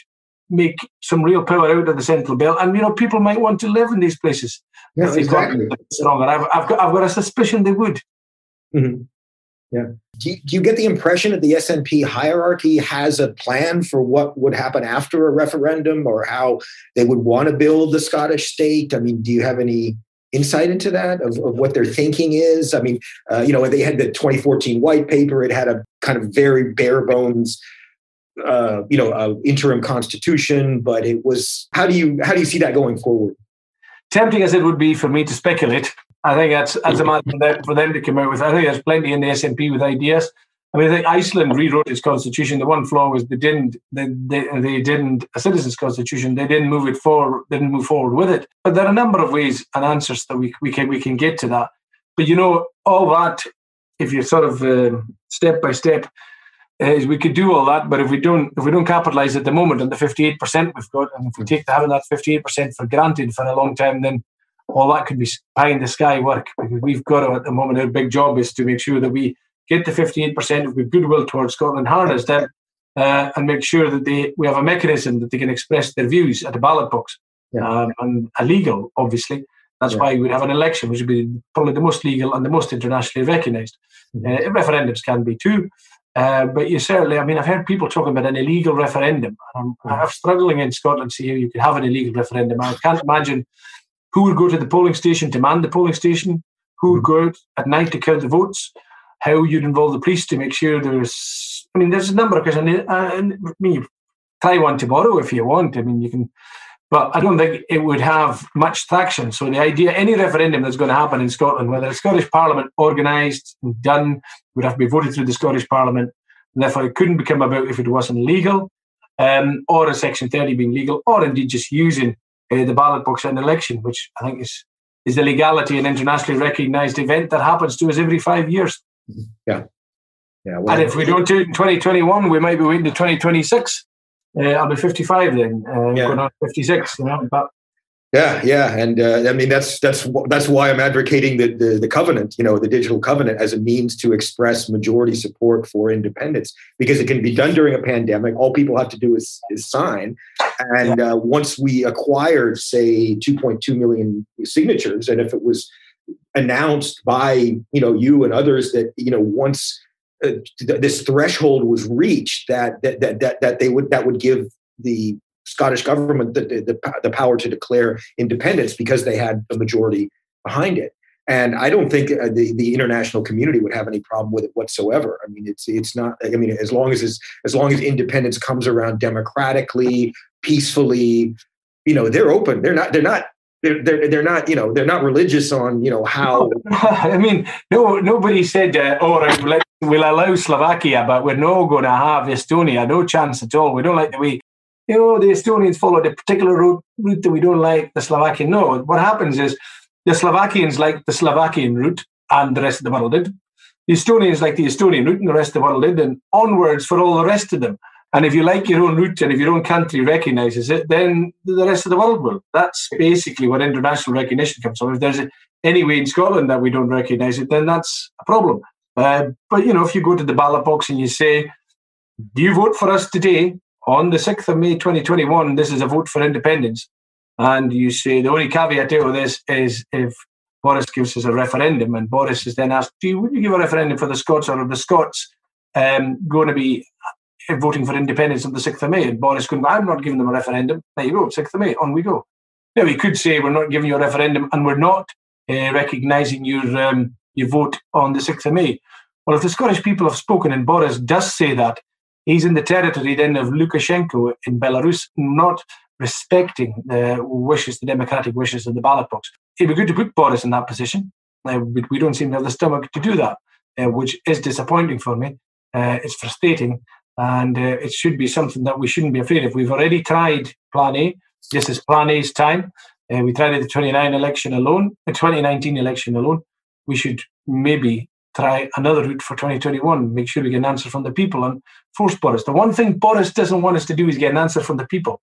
make some real power out of the central belt. And you know, people might want to live in these places. Yeah, exactly. I've, I've got I've got a suspicion they would. Mm-hmm. Yeah. Do you, do you, get the impression that the SNP hierarchy has a plan for what would happen after a referendum or how they would want to build the Scottish state? I mean, do you have any insight into that of, of what their thinking is? I mean, uh, you know, they had the 2014 white paper, it had a kind of very bare bones. Uh, you know, uh, interim constitution, but it was. How do you how do you see that going forward? Tempting as it would be for me to speculate, I think that's that's a matter for them, to come out with. I think there's plenty in the SNP with ideas. I mean, I think Iceland rewrote its constitution. The one flaw was they didn't they, they, they didn't a citizens' constitution. They didn't move it forward. Didn't move forward with it. But there are a number of ways and answers that we we can we can get to that. But you know, all that if you sort of uh, step by step is we could do all that, but if we don't if we don't capitalize at the moment on the 58% we've got, and if we take having that 58% for granted for a long time, then all that could be pie in the sky work because we've got to, at the moment, our big job is to make sure that we get the 58% with goodwill towards Scotland, harness them, uh, and make sure that they we have a mechanism that they can express their views at the ballot box. yeah. um, and illegal, obviously. That's yeah. why we'd have an election, which would be probably the most legal and the most internationally recognised. Mm-hmm. Uh, referendums can be too, uh, but you certainly, I mean, I've heard people talking about an illegal referendum. I'm. I'm struggling in Scotland to see how you could have an illegal referendum. I can't imagine who would go to the polling station to man the polling station, who would mm-hmm. go out at night to count the votes, how you'd involve the police to make sure there's. I mean, there's a number of questions. Uh, I mean, try one tomorrow if you want. I mean, you can but I don't think it would have much traction. So the idea, any referendum that's going to happen in Scotland, whether the Scottish Parliament organised and done, would have to be voted through the Scottish Parliament. And therefore, it couldn't become about if it wasn't legal, um, or a Section 30 being legal, or indeed just using uh, the ballot box in an election, which I think is is the legality and internationally recognised event that happens to us every five years. Yeah. Yeah. Well, and if we don't do it in 2021, we might be waiting to 2026 uh, I'll be 55 then, uh, yeah. going on 56, you know. But yeah, yeah, and uh, I mean that's that's that's why I'm advocating the, the, the covenant, you know, the digital covenant as a means to express majority support for independence because it can be done during a pandemic. All people have to do is, is sign, and uh, once we acquire, say, 2.2 million signatures, and if it was announced by you know you and others that you know once uh, this threshold was reached that, that that that that they would that would give the Scottish government the, the, the power to declare independence because they had a majority behind it. And I don't think uh, the, the international community would have any problem with it whatsoever. I mean, it's it's not. I mean, as long as as long as independence comes around democratically, peacefully, you know, they're open. They're not. They're not they're, they're, they're not you know they're not religious on you know how i mean no nobody said uh, oh right, we'll allow slovakia but we're not going to have estonia no chance at all we don't like the way you know the estonians follow the particular route, route that we don't like the slovakian no what happens is the slovakians like the slovakian route and the rest of the world did the estonians like the estonian route and the rest of the world did and onwards for all the rest of them and if you like your own route and if your own country recognizes it, then the rest of the world will. That's basically what international recognition comes from. If there's any way in Scotland that we don't recognize it, then that's a problem. Uh, but you know, if you go to the ballot box and you say, "Do you vote for us today on the sixth of May, 2021? This is a vote for independence," and you say the only caveat to this is if Boris gives us a referendum, and Boris is then asked, "Do you would you give a referendum for the Scots, or are the Scots um, going to be voting for independence on the 6th of May. And Boris going, I'm not giving them a referendum. There you go, 6th of May, on we go. Now, we could say we're not giving you a referendum and we're not uh, recognising your, um, your vote on the 6th of May. Well, if the Scottish people have spoken and Boris does say that, he's in the territory then of Lukashenko in Belarus, not respecting the wishes, the democratic wishes of the ballot box. It'd be good to put Boris in that position. Uh, we, don't seem to have the stomach to do that, uh, which is disappointing for me. Uh, it's frustrating and uh, it should be something that we shouldn't be afraid of. We've already tried Plan A. This is Plan A's time. Uh, we tried it the 29 election alone, the 2019 election alone. We should maybe try another route for 2021. Make sure we get an answer from the people and force Boris. The one thing Boris doesn't want us to do is get an answer from the people.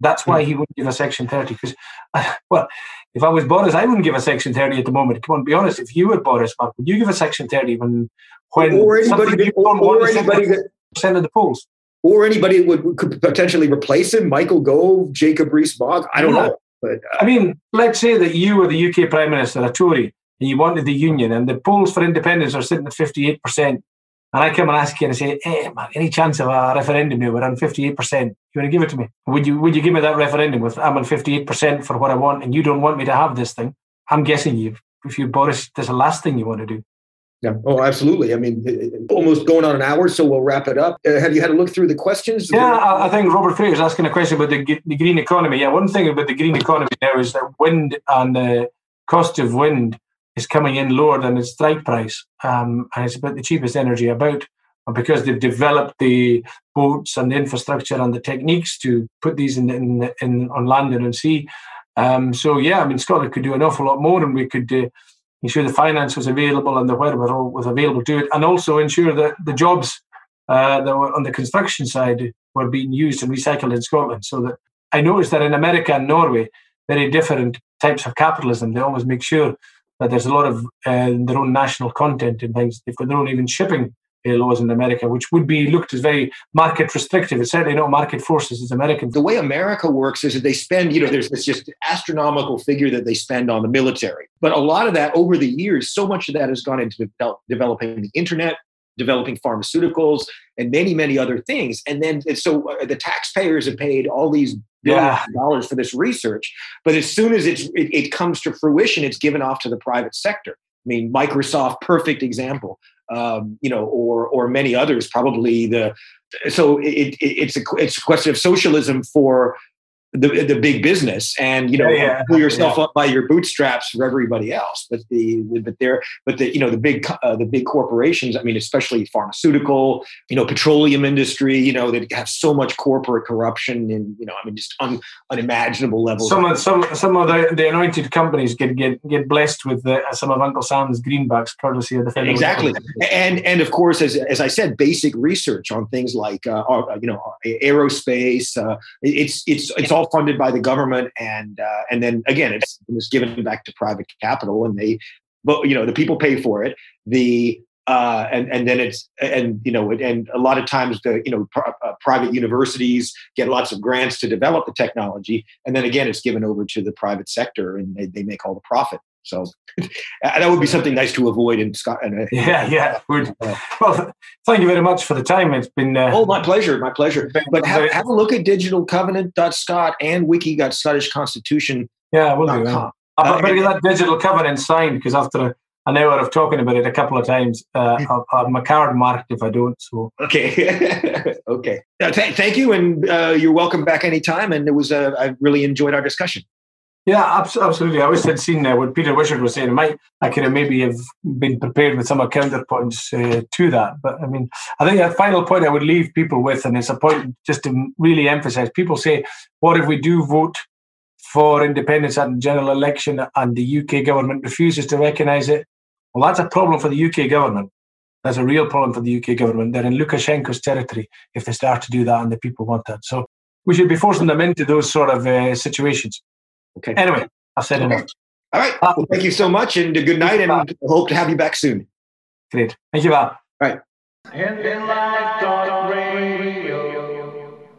That's why he wouldn't give a Section 30. Because, uh, well, if I was Boris, I wouldn't give a Section 30 at the moment. Come on, be honest. If you were Boris, Mark, would you give a Section 30 when when or anybody, or, or anybody that, percent of the polls. Or anybody would could potentially replace him, Michael Gove, Jacob Rees-Mogg. I don't yeah. know. But uh, I mean, let's say that you were the UK Prime Minister, a Tory, and you wanted the union, and the polls for independence are sitting at fifty-eight percent. And I come and ask you and say, "Hey, man, any chance of a referendum here? We're on fifty-eight percent. You want to give it to me? Would you? Would you give me that referendum with I'm on fifty-eight percent for what I want, and you don't want me to have this thing? I'm guessing you, if you Boris, that's the last thing you want to do. Yeah. Oh, absolutely. I mean, almost going on an hour, so we'll wrap it up. Uh, have you had a look through the questions? Yeah, I think Robert Fraser is asking a question about the, the green economy. Yeah, one thing about the green economy now is that wind and the cost of wind is coming in lower than its strike price, um, and it's about the cheapest energy about. And because they've developed the boats and the infrastructure and the techniques to put these in, in, in on land and on sea. Um, so yeah, I mean, Scotland could do an awful lot more, and we could. Uh, ensure the finance was available and the wherewithal was available to it, and also ensure that the jobs uh, that were on the construction side were being used and recycled in Scotland. So that I noticed that in America and Norway, very different types of capitalism. They always make sure that there's a lot of uh, their own national content in things. They've got their own even shipping laws in America, which would be looked as very market restrictive. It's certainly not market forces as American. The way America works is that they spend, you know, there's this just astronomical figure that they spend on the military. But a lot of that over the years, so much of that has gone into developing the internet, developing pharmaceuticals, and many, many other things. And then so uh, the taxpayers have paid all these yeah. of dollars for this research. But as soon as it's, it, it comes to fruition, it's given off to the private sector. I mean, Microsoft, perfect example. Um, you know, or or many others. Probably the so it, it, it's a it's a question of socialism for the the big business and you know yeah, pull yourself yeah. up by your bootstraps for everybody else. But the, the but they're but the you know the big uh, the big corporations i mean especially pharmaceutical you know petroleum industry you know that have so much corporate corruption and you know i mean just un, unimaginable levels some of some some of the, the anointed companies get get get blessed with the, some of uncle sam's greenbacks courtesy of the federal exactly. And and of course as as i said basic research on things like uh, uh you know aerospace uh, it's it's it's all funded by the government, and uh, and then again, it's, it's given back to private capital, and they, but you know, the people pay for it. The uh, and and then it's and you know and a lot of times the you know pr- uh, private universities get lots of grants to develop the technology, and then again it's given over to the private sector, and they, they make all the profit. So that would be something nice to avoid in Scotland. Uh, yeah, yeah. Would. Well, thank you very much for the time. It's been. Uh, oh, my pleasure. My pleasure. But have, have a look at digitalcovenant.scot and wiki.scottishconstitution. Yeah, we'll do. that. I better get that digital covenant signed because after an hour of talking about it a couple of times, uh, I'll, I'll my card marked if I don't. So okay, okay. Uh, th- thank you, and uh, you're welcome back anytime. And it was uh, I really enjoyed our discussion. Yeah, absolutely. I always had seen uh, what Peter Wishart was saying. I might, I could have maybe have been prepared with some counterpoints uh, to that. But I mean, I think a final point I would leave people with, and it's a point just to really emphasize. People say, "What if we do vote for independence at the general election and the UK government refuses to recognise it?" Well, that's a problem for the UK government. That's a real problem for the UK government. They're in Lukashenko's territory if they start to do that, and the people want that. So we should be forcing them into those sort of uh, situations. Okay. Anyway, I've said okay. enough. All right. Well, thank you so much and good night and hope to have you back soon. Great. Thank you, Bob. All right.